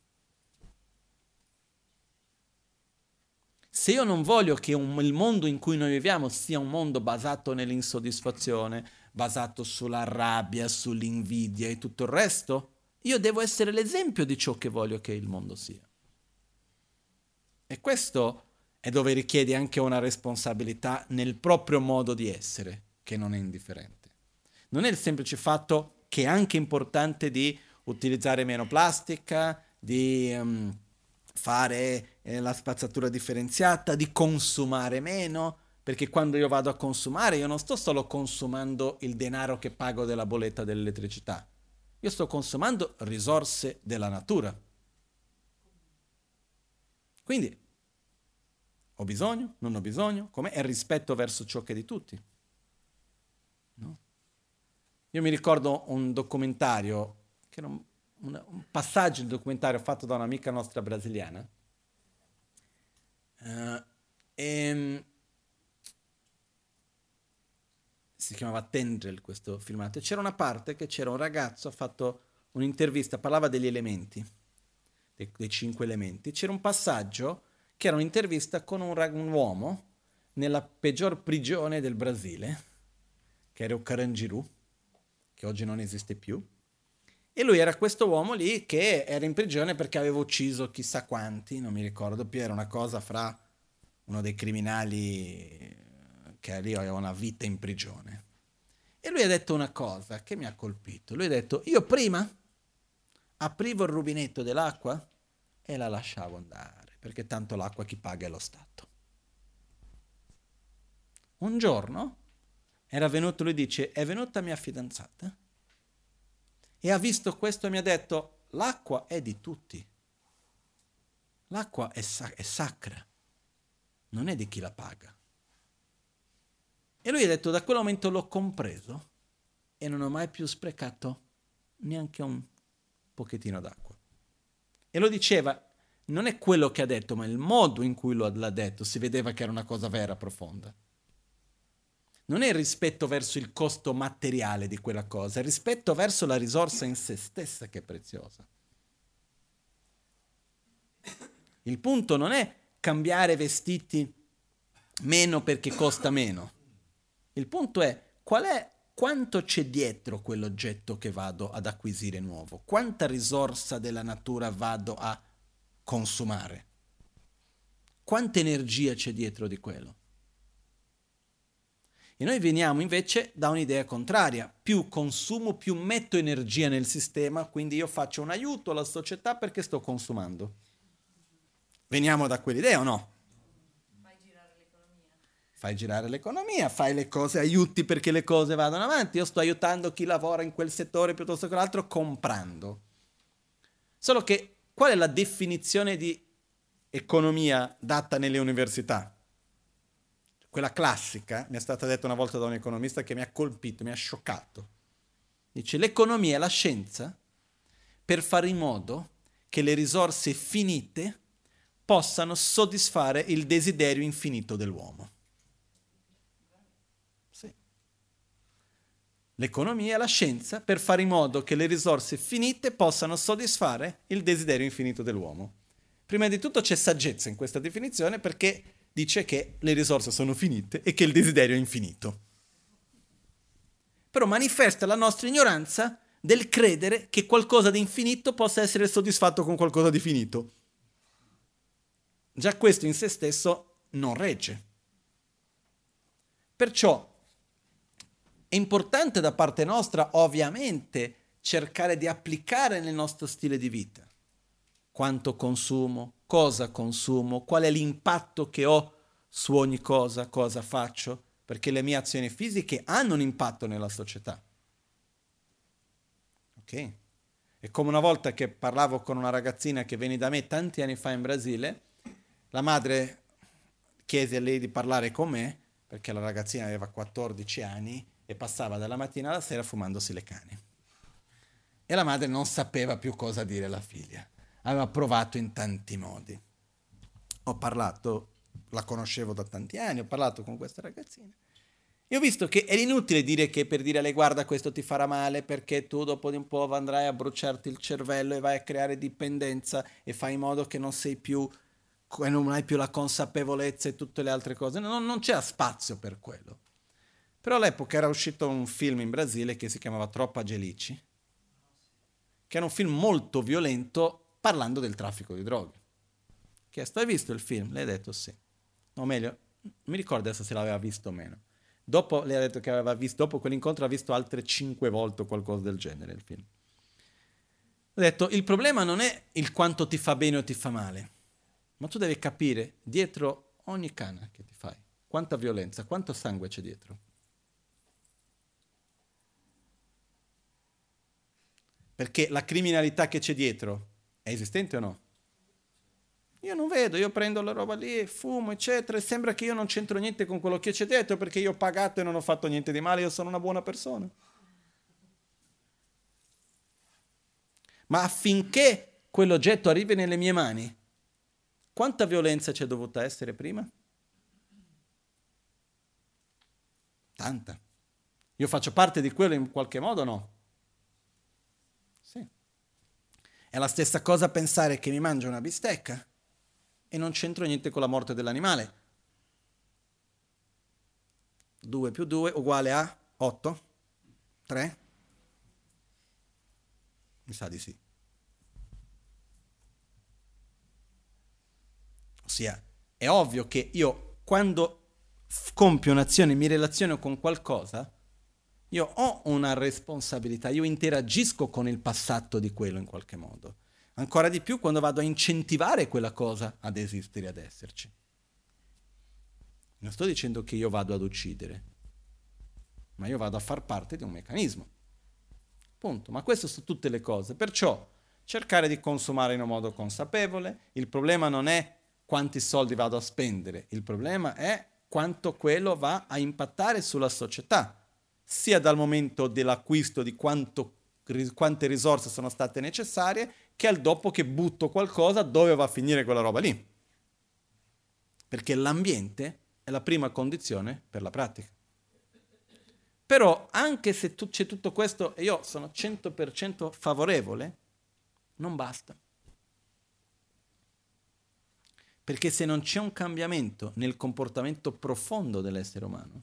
Se io non voglio che un, il mondo in cui noi viviamo sia un mondo basato nell'insoddisfazione, basato sulla rabbia, sull'invidia e tutto il resto, io devo essere l'esempio di ciò che voglio che il mondo sia. E questo è dove richiede anche una responsabilità nel proprio modo di essere che non è indifferente. Non è il semplice fatto che è anche importante di utilizzare meno plastica, di um, fare eh, la spazzatura differenziata, di consumare meno, perché quando io vado a consumare io non sto solo consumando il denaro che pago della bolletta dell'elettricità, io sto consumando risorse della natura. Quindi ho bisogno, non ho bisogno, com'è il rispetto verso ciò che è di tutti. Io mi ricordo un documentario, che era un, un, passaggio del documentario fatto da un'amica nostra brasiliana, uh, e, si chiamava Tendril questo filmato, e c'era una parte che c'era un ragazzo, ha fatto un'intervista, parlava degli elementi, dei, dei cinque elementi, c'era un passaggio che era un'intervista con un, un uomo nella peggior prigione del Brasile, che era Carangiru, che oggi non esiste più, e lui era questo uomo lì che era in prigione perché aveva ucciso chissà quanti, non mi ricordo più, era una cosa fra uno dei criminali che lì aveva una vita in prigione. E lui ha detto una cosa che mi ha colpito. Lui ha detto, io prima aprivo il rubinetto dell'acqua e la lasciavo andare, perché tanto l'acqua chi paga è lo Stato. Un giorno era venuto, lui dice, è venuta mia fidanzata e ha visto questo e mi ha detto, l'acqua è di tutti. L'acqua è, sa- è sacra, non è di chi la paga. E lui ha detto, da quel momento l'ho compreso e non ho mai più sprecato neanche un pochettino d'acqua. E lo diceva, non è quello che ha detto, ma il modo in cui lo, l'ha detto, si vedeva che era una cosa vera, profonda. Non è il rispetto verso il costo materiale di quella cosa, è il rispetto verso la risorsa in se stessa che è preziosa. Il punto non è cambiare vestiti meno perché costa meno. Il punto è è quanto c'è dietro quell'oggetto che vado ad acquisire nuovo? Quanta risorsa della natura vado a consumare? Quanta energia c'è dietro di quello? E noi veniamo invece da un'idea contraria. Più consumo, più metto energia nel sistema, quindi io faccio un aiuto alla società perché sto consumando. Veniamo da quell'idea o no? fai girare l'economia, fai le cose, aiuti perché le cose vadano avanti. Io sto aiutando chi lavora in quel settore piuttosto che l'altro comprando. Solo che qual è la definizione di economia data nelle università? Quella classica, mi è stata detta una volta da un economista che mi ha colpito, mi ha scioccato. Dice l'economia è la scienza per fare in modo che le risorse finite possano soddisfare il desiderio infinito dell'uomo. l'economia e la scienza per fare in modo che le risorse finite possano soddisfare il desiderio infinito dell'uomo. Prima di tutto c'è saggezza in questa definizione perché dice che le risorse sono finite e che il desiderio è infinito. Però manifesta la nostra ignoranza del credere che qualcosa di infinito possa essere soddisfatto con qualcosa di finito. Già questo in se stesso non regge. Perciò è importante da parte nostra, ovviamente, cercare di applicare nel nostro stile di vita. Quanto consumo, cosa consumo, qual è l'impatto che ho su ogni cosa, cosa faccio, perché le mie azioni fisiche hanno un impatto nella società. Ok? È come una volta che parlavo con una ragazzina che venne da me tanti anni fa in Brasile, la madre chiese a lei di parlare con me, perché la ragazzina aveva 14 anni, e passava dalla mattina alla sera fumandosi le cani. E la madre non sapeva più cosa dire alla figlia. Aveva provato in tanti modi. Ho parlato, la conoscevo da tanti anni, ho parlato con questa ragazzina. E ho visto che è inutile dire che per dire a lei guarda questo ti farà male perché tu dopo di un po' andrai a bruciarti il cervello e vai a creare dipendenza e fai in modo che non sei più, non hai più la consapevolezza e tutte le altre cose. Non, non c'era spazio per quello. Però all'epoca era uscito un film in Brasile che si chiamava Troppa Gelici, che era un film molto violento parlando del traffico di droghe. Chiesto, hai visto il film? Lei ha detto sì. O meglio, mi ricordo adesso se l'aveva visto o meno. Dopo lei ha detto che aveva visto, dopo quell'incontro ha visto altre cinque volte o qualcosa del genere il film. Ho detto, il problema non è il quanto ti fa bene o ti fa male, ma tu devi capire dietro ogni cana che ti fai, quanta violenza, quanto sangue c'è dietro. Perché la criminalità che c'è dietro è esistente o no? Io non vedo, io prendo la roba lì, fumo, eccetera, e sembra che io non c'entro niente con quello che c'è dietro perché io ho pagato e non ho fatto niente di male, io sono una buona persona. Ma affinché quell'oggetto arrivi nelle mie mani, quanta violenza c'è dovuta essere prima? Tanta. Io faccio parte di quello in qualche modo o no? Sì. È la stessa cosa pensare che mi mangio una bistecca e non c'entro niente con la morte dell'animale. 2 più 2 uguale a 8? 3? Mi sa di sì. Ossia, è ovvio che io quando compio un'azione, mi relaziono con qualcosa, io ho una responsabilità, io interagisco con il passato di quello in qualche modo. Ancora di più quando vado a incentivare quella cosa ad esistere, ad esserci. Non sto dicendo che io vado ad uccidere, ma io vado a far parte di un meccanismo. Punto. Ma queste sono tutte le cose. Perciò cercare di consumare in un modo consapevole. Il problema non è quanti soldi vado a spendere, il problema è quanto quello va a impattare sulla società sia dal momento dell'acquisto di quanto, quante risorse sono state necessarie, che al dopo che butto qualcosa dove va a finire quella roba lì. Perché l'ambiente è la prima condizione per la pratica. Però anche se tu, c'è tutto questo e io sono 100% favorevole, non basta. Perché se non c'è un cambiamento nel comportamento profondo dell'essere umano,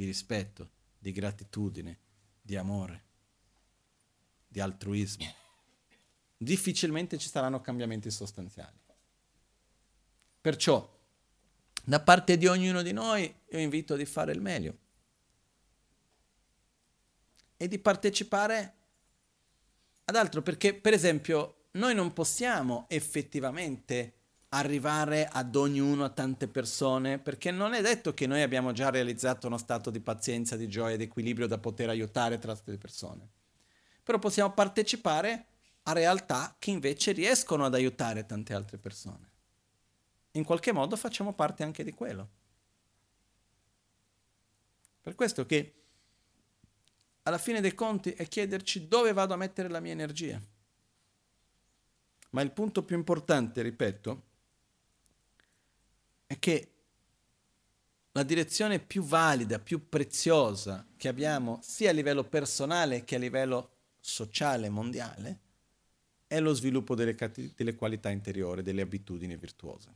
di rispetto, di gratitudine, di amore, di altruismo. Difficilmente ci saranno cambiamenti sostanziali. Perciò, da parte di ognuno di noi, io invito di fare il meglio e di partecipare ad altro, perché per esempio noi non possiamo effettivamente arrivare ad ognuno, a tante persone, perché non è detto che noi abbiamo già realizzato uno stato di pazienza, di gioia, di equilibrio da poter aiutare tra le persone. Però possiamo partecipare a realtà che invece riescono ad aiutare tante altre persone. In qualche modo facciamo parte anche di quello. Per questo che alla fine dei conti è chiederci dove vado a mettere la mia energia. Ma il punto più importante, ripeto, è che la direzione più valida, più preziosa che abbiamo sia a livello personale che a livello sociale mondiale è lo sviluppo delle, delle qualità interiori, delle abitudini virtuose.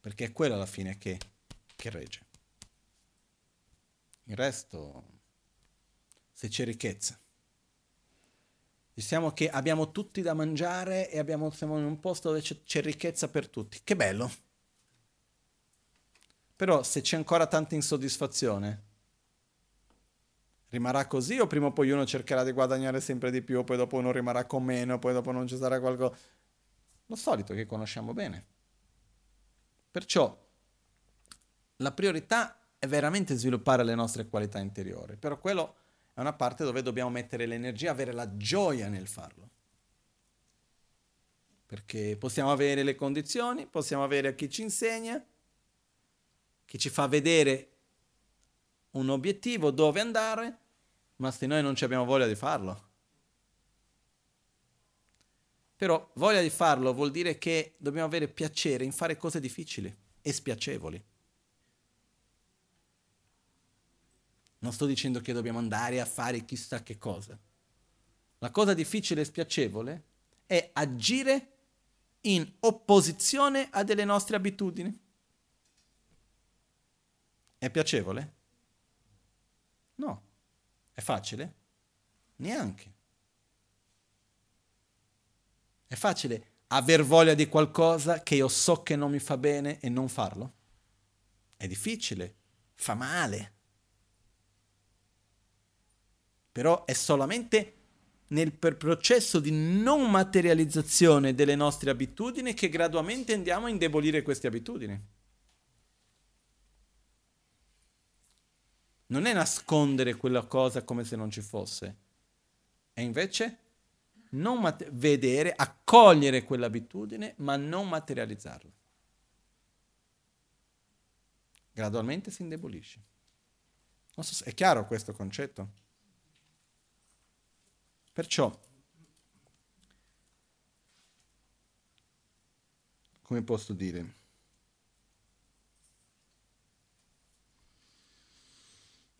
Perché è quella alla fine che, che regge. Il resto, se c'è ricchezza, Diciamo che abbiamo tutti da mangiare e abbiamo, siamo in un posto dove c'è, c'è ricchezza per tutti. Che bello! Però se c'è ancora tanta insoddisfazione, rimarrà così o prima o poi uno cercherà di guadagnare sempre di più, poi dopo uno rimarrà con meno, poi dopo non ci sarà qualcosa... Lo solito che conosciamo bene. Perciò la priorità è veramente sviluppare le nostre qualità interiori, però quello è una parte dove dobbiamo mettere l'energia, avere la gioia nel farlo. Perché possiamo avere le condizioni, possiamo avere chi ci insegna, chi ci fa vedere un obiettivo, dove andare, ma se noi non abbiamo voglia di farlo. Però voglia di farlo vuol dire che dobbiamo avere piacere in fare cose difficili e spiacevoli. Non sto dicendo che dobbiamo andare a fare chissà che cosa. La cosa difficile e spiacevole è agire in opposizione a delle nostre abitudini. È piacevole? No. È facile? Neanche. È facile aver voglia di qualcosa che io so che non mi fa bene e non farlo? È difficile, fa male però è solamente nel processo di non materializzazione delle nostre abitudini che gradualmente andiamo a indebolire queste abitudini. Non è nascondere quella cosa come se non ci fosse, è invece non mat- vedere, accogliere quell'abitudine, ma non materializzarla. Gradualmente si indebolisce. So, è chiaro questo concetto? Perciò, come posso dire?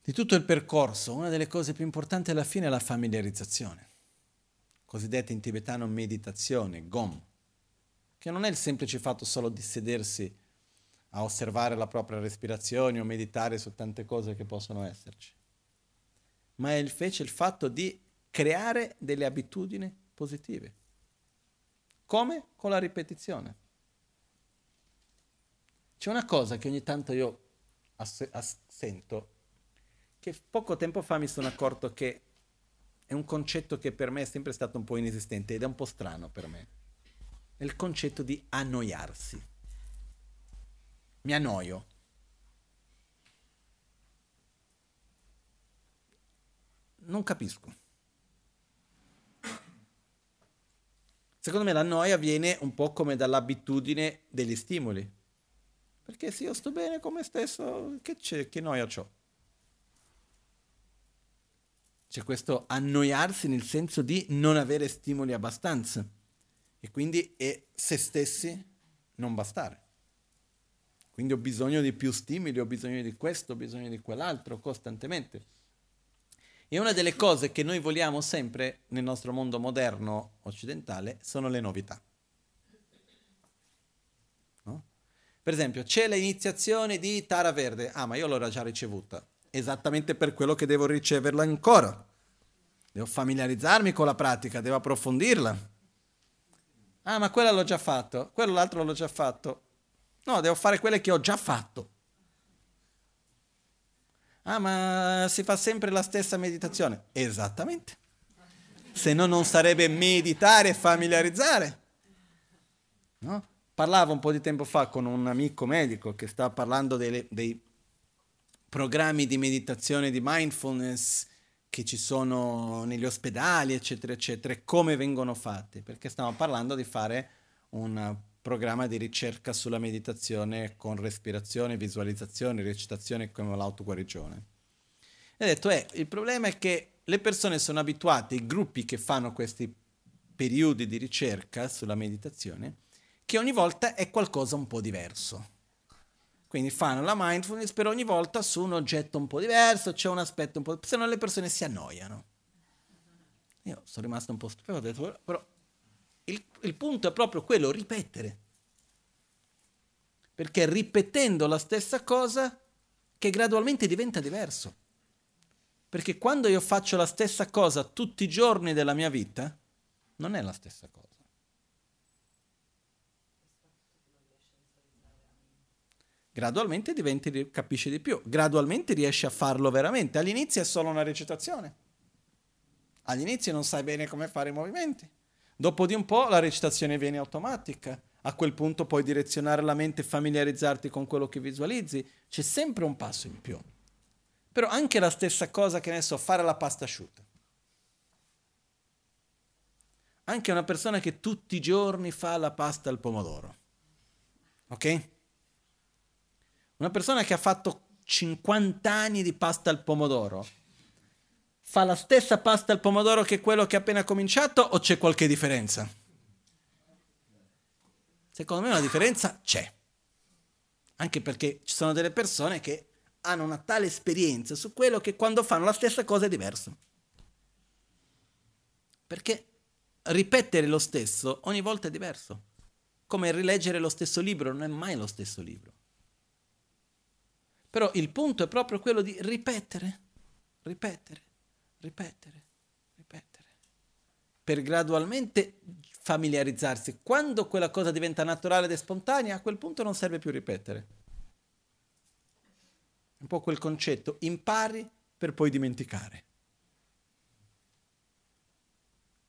di tutto il percorso, una delle cose più importanti alla fine è la familiarizzazione, cosiddetta in tibetano meditazione, gom, che non è il semplice fatto solo di sedersi a osservare la propria respirazione o meditare su tante cose che possono esserci, ma è invece il fatto di creare delle abitudini positive. Come? Con la ripetizione. C'è una cosa che ogni tanto io ass- ass- sento che poco tempo fa mi sono accorto che è un concetto che per me è sempre stato un po' inesistente ed è un po' strano per me. È il concetto di annoiarsi. Mi annoio. Non capisco. Secondo me la noia viene un po' come dall'abitudine degli stimoli. Perché se io sto bene con me stesso, che, c'è, che noia ho? C'è questo annoiarsi nel senso di non avere stimoli abbastanza e quindi è se stessi non bastare. Quindi ho bisogno di più stimoli, ho bisogno di questo, ho bisogno di quell'altro costantemente. E una delle cose che noi vogliamo sempre nel nostro mondo moderno occidentale sono le novità. No? Per esempio, c'è l'iniziazione di Tara Verde. Ah, ma io l'ho già ricevuta esattamente per quello che devo riceverla ancora. Devo familiarizzarmi con la pratica, devo approfondirla. Ah, ma quella l'ho già fatto, quello l'altro l'ho già fatto. No, devo fare quelle che ho già fatto. Ah, ma si fa sempre la stessa meditazione. Esattamente. Se no non sarebbe meditare e familiarizzare. No? Parlavo un po' di tempo fa con un amico medico che sta parlando dei, dei programmi di meditazione, di mindfulness che ci sono negli ospedali, eccetera, eccetera, e come vengono fatti, perché stiamo parlando di fare un programma di ricerca sulla meditazione con respirazione, visualizzazione, recitazione come l'autoguarigione. E ha detto, eh, il problema è che le persone sono abituate, i gruppi che fanno questi periodi di ricerca sulla meditazione, che ogni volta è qualcosa un po' diverso. Quindi fanno la mindfulness per ogni volta su un oggetto un po' diverso, c'è un aspetto un po'... se no le persone si annoiano. Io sono rimasto un po' stupito, ho detto, però il, il punto è proprio quello, ripetere. Perché ripetendo la stessa cosa che gradualmente diventa diverso. Perché quando io faccio la stessa cosa tutti i giorni della mia vita, non è la stessa cosa. Gradualmente diventi, capisci di più, gradualmente riesci a farlo veramente. All'inizio è solo una recitazione. All'inizio non sai bene come fare i movimenti. Dopo di un po' la recitazione viene automatica. A quel punto puoi direzionare la mente e familiarizzarti con quello che visualizzi. C'è sempre un passo in più. Però anche la stessa cosa che ne so, fare la pasta asciutta. Anche una persona che tutti i giorni fa la pasta al pomodoro. Ok? Una persona che ha fatto 50 anni di pasta al pomodoro fa la stessa pasta al pomodoro che quello che ha appena cominciato o c'è qualche differenza? Secondo me una differenza c'è. Anche perché ci sono delle persone che hanno una tale esperienza su quello che quando fanno la stessa cosa è diverso. Perché ripetere lo stesso ogni volta è diverso. Come rileggere lo stesso libro non è mai lo stesso libro. Però il punto è proprio quello di ripetere, ripetere, ripetere, ripetere, per gradualmente familiarizzarsi. Quando quella cosa diventa naturale ed spontanea, a quel punto non serve più ripetere. Un po' quel concetto, impari per poi dimenticare.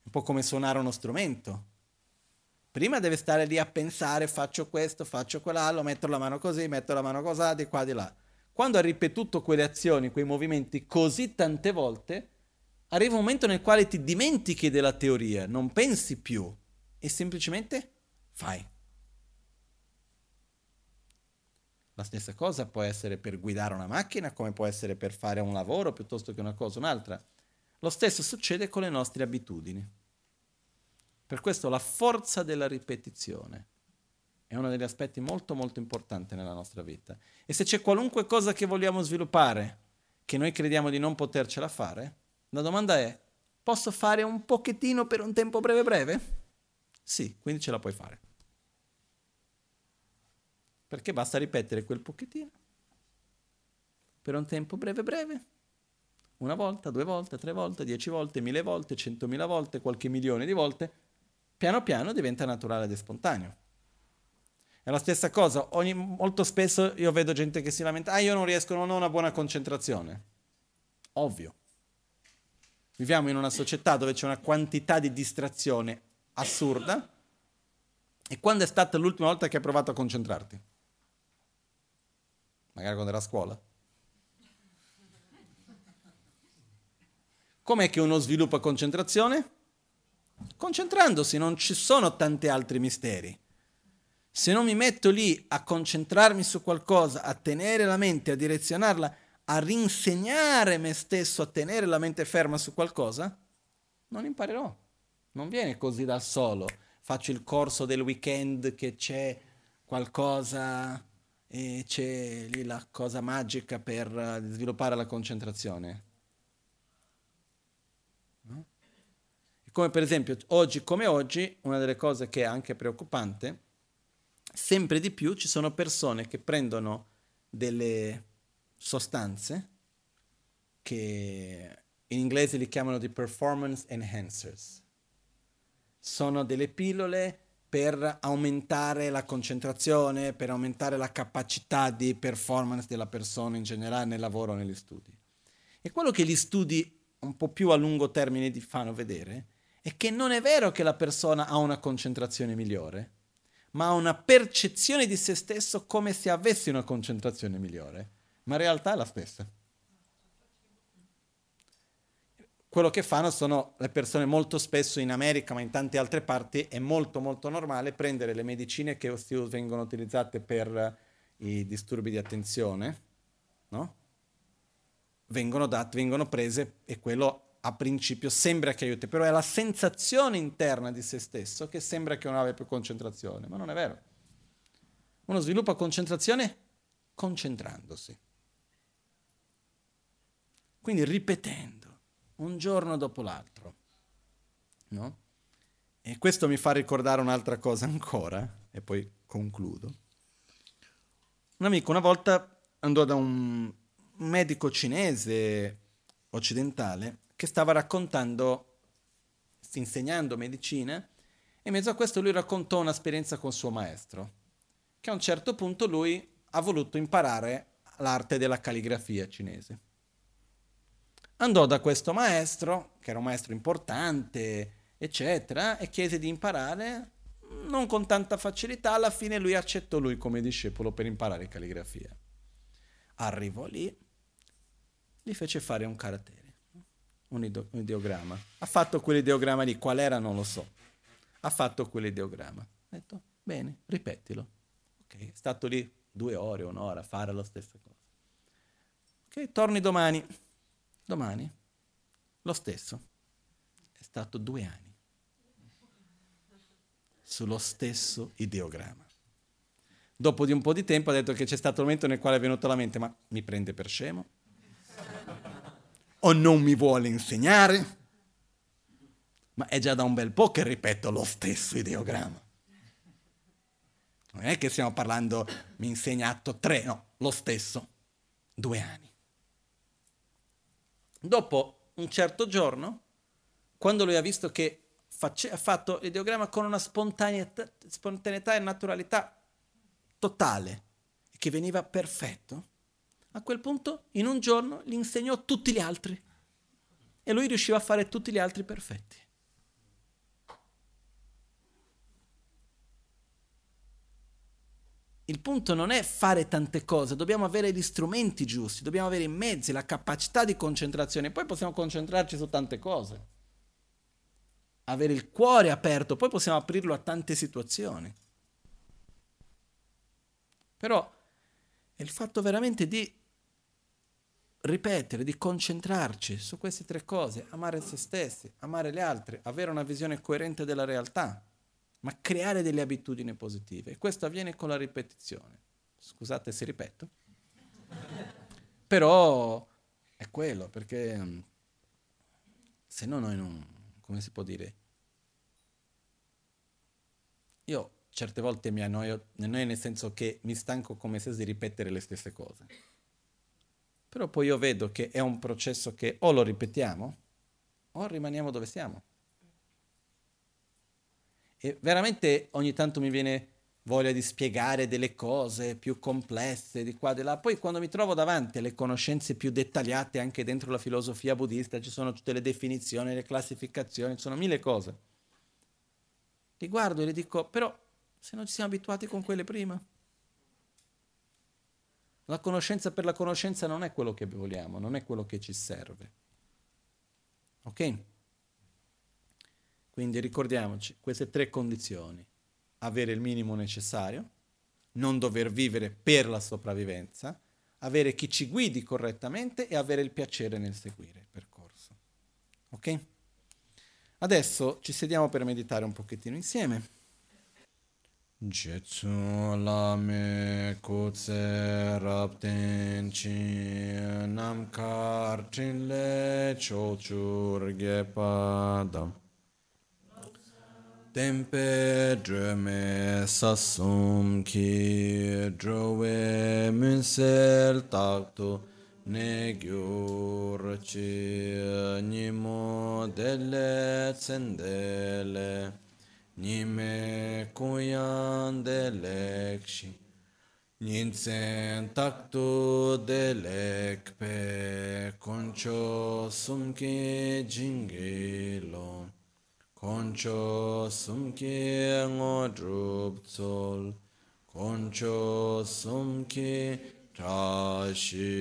Un po' come suonare uno strumento. Prima deve stare lì a pensare, faccio questo, faccio quell'altro, metto la mano così, metto la mano così, di qua, di là. Quando ha ripetuto quelle azioni, quei movimenti così tante volte, arriva un momento nel quale ti dimentichi della teoria, non pensi più e semplicemente fai. La stessa cosa può essere per guidare una macchina, come può essere per fare un lavoro piuttosto che una cosa o un'altra. Lo stesso succede con le nostre abitudini. Per questo la forza della ripetizione è uno degli aspetti molto molto importanti nella nostra vita. E se c'è qualunque cosa che vogliamo sviluppare, che noi crediamo di non potercela fare, la domanda è, posso fare un pochettino per un tempo breve breve? Sì, quindi ce la puoi fare. Perché basta ripetere quel pochettino per un tempo breve breve. Una volta, due volte, tre volte, dieci volte, mille volte, centomila volte, qualche milione di volte, piano piano diventa naturale ed spontaneo. È la stessa cosa, Ogni, molto spesso io vedo gente che si lamenta, ah io non riesco, non ho una buona concentrazione. Ovvio. Viviamo in una società dove c'è una quantità di distrazione assurda. E quando è stata l'ultima volta che hai provato a concentrarti? Magari quando era a scuola? Com'è che uno sviluppa concentrazione? Concentrandosi, non ci sono tanti altri misteri. Se non mi metto lì a concentrarmi su qualcosa, a tenere la mente, a direzionarla, a rinsegnare me stesso a tenere la mente ferma su qualcosa, non imparerò. Non viene così da solo. Faccio il corso del weekend che c'è qualcosa e c'è lì la cosa magica per eh, sviluppare la concentrazione. No? Come per esempio, oggi come oggi, una delle cose che è anche preoccupante sempre di più ci sono persone che prendono delle sostanze che in inglese li chiamano di performance enhancers. Sono delle pillole per aumentare la concentrazione, per aumentare la capacità di performance della persona in generale nel lavoro o negli studi. E quello che gli studi un po' più a lungo termine ti fanno vedere è che non è vero che la persona ha una concentrazione migliore, ma ha una percezione di se stesso come se avesse una concentrazione migliore, ma in realtà è la stessa. Quello che fanno sono le persone molto spesso in America, ma in tante altre parti, è molto molto normale prendere le medicine che vengono utilizzate per i disturbi di attenzione, no? vengono, date, vengono prese e quello a principio sembra che aiuti, però è la sensazione interna di se stesso che sembra che non abbia più concentrazione, ma non è vero. Uno sviluppa concentrazione concentrandosi. Quindi ripetendo, un giorno dopo l'altro. No? E questo mi fa ricordare un'altra cosa ancora, e poi concludo. Un amico una volta andò da un medico cinese occidentale che stava raccontando, insegnando medicina, e in mezzo a questo lui raccontò un'esperienza con suo maestro, che a un certo punto lui ha voluto imparare l'arte della calligrafia cinese. Andò da questo maestro, che era un maestro importante, eccetera, e chiese di imparare, non con tanta facilità, alla fine lui accettò lui come discepolo per imparare calligrafia. Arrivò lì, gli fece fare un carattere un, ide- un ideogramma. Ha fatto quell'ideogramma lì, qual era non lo so. Ha fatto quell'ideogramma. Ha detto, bene, ripetilo. Ok, è stato lì due ore, un'ora a fare la stessa cosa. Ok, torni domani. Domani, lo stesso. È stato due anni. Sullo stesso ideogramma. Dopo di un po' di tempo ha detto che c'è stato un momento nel quale è venuto alla mente, ma mi prende per scemo? o non mi vuole insegnare, ma è già da un bel po' che ripeto lo stesso ideogramma. Non è che stiamo parlando, mi ha insegnato tre, no, lo stesso, due anni. Dopo un certo giorno, quando lui ha visto che face, ha fatto l'ideogramma con una spontaneità, spontaneità e naturalità totale, che veniva perfetto, a quel punto, in un giorno, gli insegnò tutti gli altri. E lui riusciva a fare tutti gli altri perfetti. Il punto non è fare tante cose, dobbiamo avere gli strumenti giusti, dobbiamo avere i mezzi, la capacità di concentrazione, poi possiamo concentrarci su tante cose. Avere il cuore aperto, poi possiamo aprirlo a tante situazioni. Però è il fatto veramente di ripetere, di concentrarci su queste tre cose, amare se stessi, amare gli altri, avere una visione coerente della realtà, ma creare delle abitudini positive. E questo avviene con la ripetizione. Scusate se ripeto. Però È quello, perché mm, se no noi non, come si può dire? Io certe volte mi annoio, annoio nel senso che mi stanco come se di ripetere le stesse cose. Però poi io vedo che è un processo che o lo ripetiamo o rimaniamo dove siamo. E veramente ogni tanto mi viene voglia di spiegare delle cose più complesse di qua e di là. Poi quando mi trovo davanti alle conoscenze più dettagliate anche dentro la filosofia buddista, ci sono tutte le definizioni, le classificazioni, ci sono mille cose. Li guardo e le dico, però se non ci siamo abituati con quelle prima. La conoscenza per la conoscenza non è quello che vogliamo, non è quello che ci serve. Ok? Quindi ricordiamoci queste tre condizioni. Avere il minimo necessario, non dover vivere per la sopravvivenza, avere chi ci guidi correttamente e avere il piacere nel seguire il percorso. Ok? Adesso ci sediamo per meditare un pochettino insieme. Jetsu lame kutse rapten chi namkar chinle chochur gepadam. Tempe dreme sassum ki drove munsel takto ne gyur chi nimo delle tsendele nime kuyan delekshi Ninsen taktu delekpe koncho sumke jingilon Concho sumki ngo drup tsol, concho sumki tashi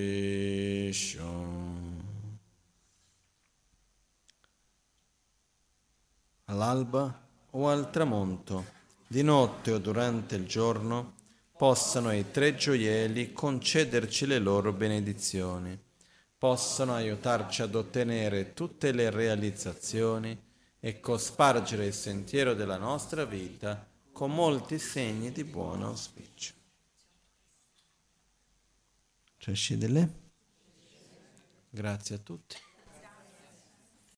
shon. All'alba o al tramonto, di notte o durante il giorno, possano i tre gioielli concederci le loro benedizioni, possano aiutarci ad ottenere tutte le realizzazioni e cospargere il sentiero della nostra vita con molti segni di buon auspicio. Grazie a tutti.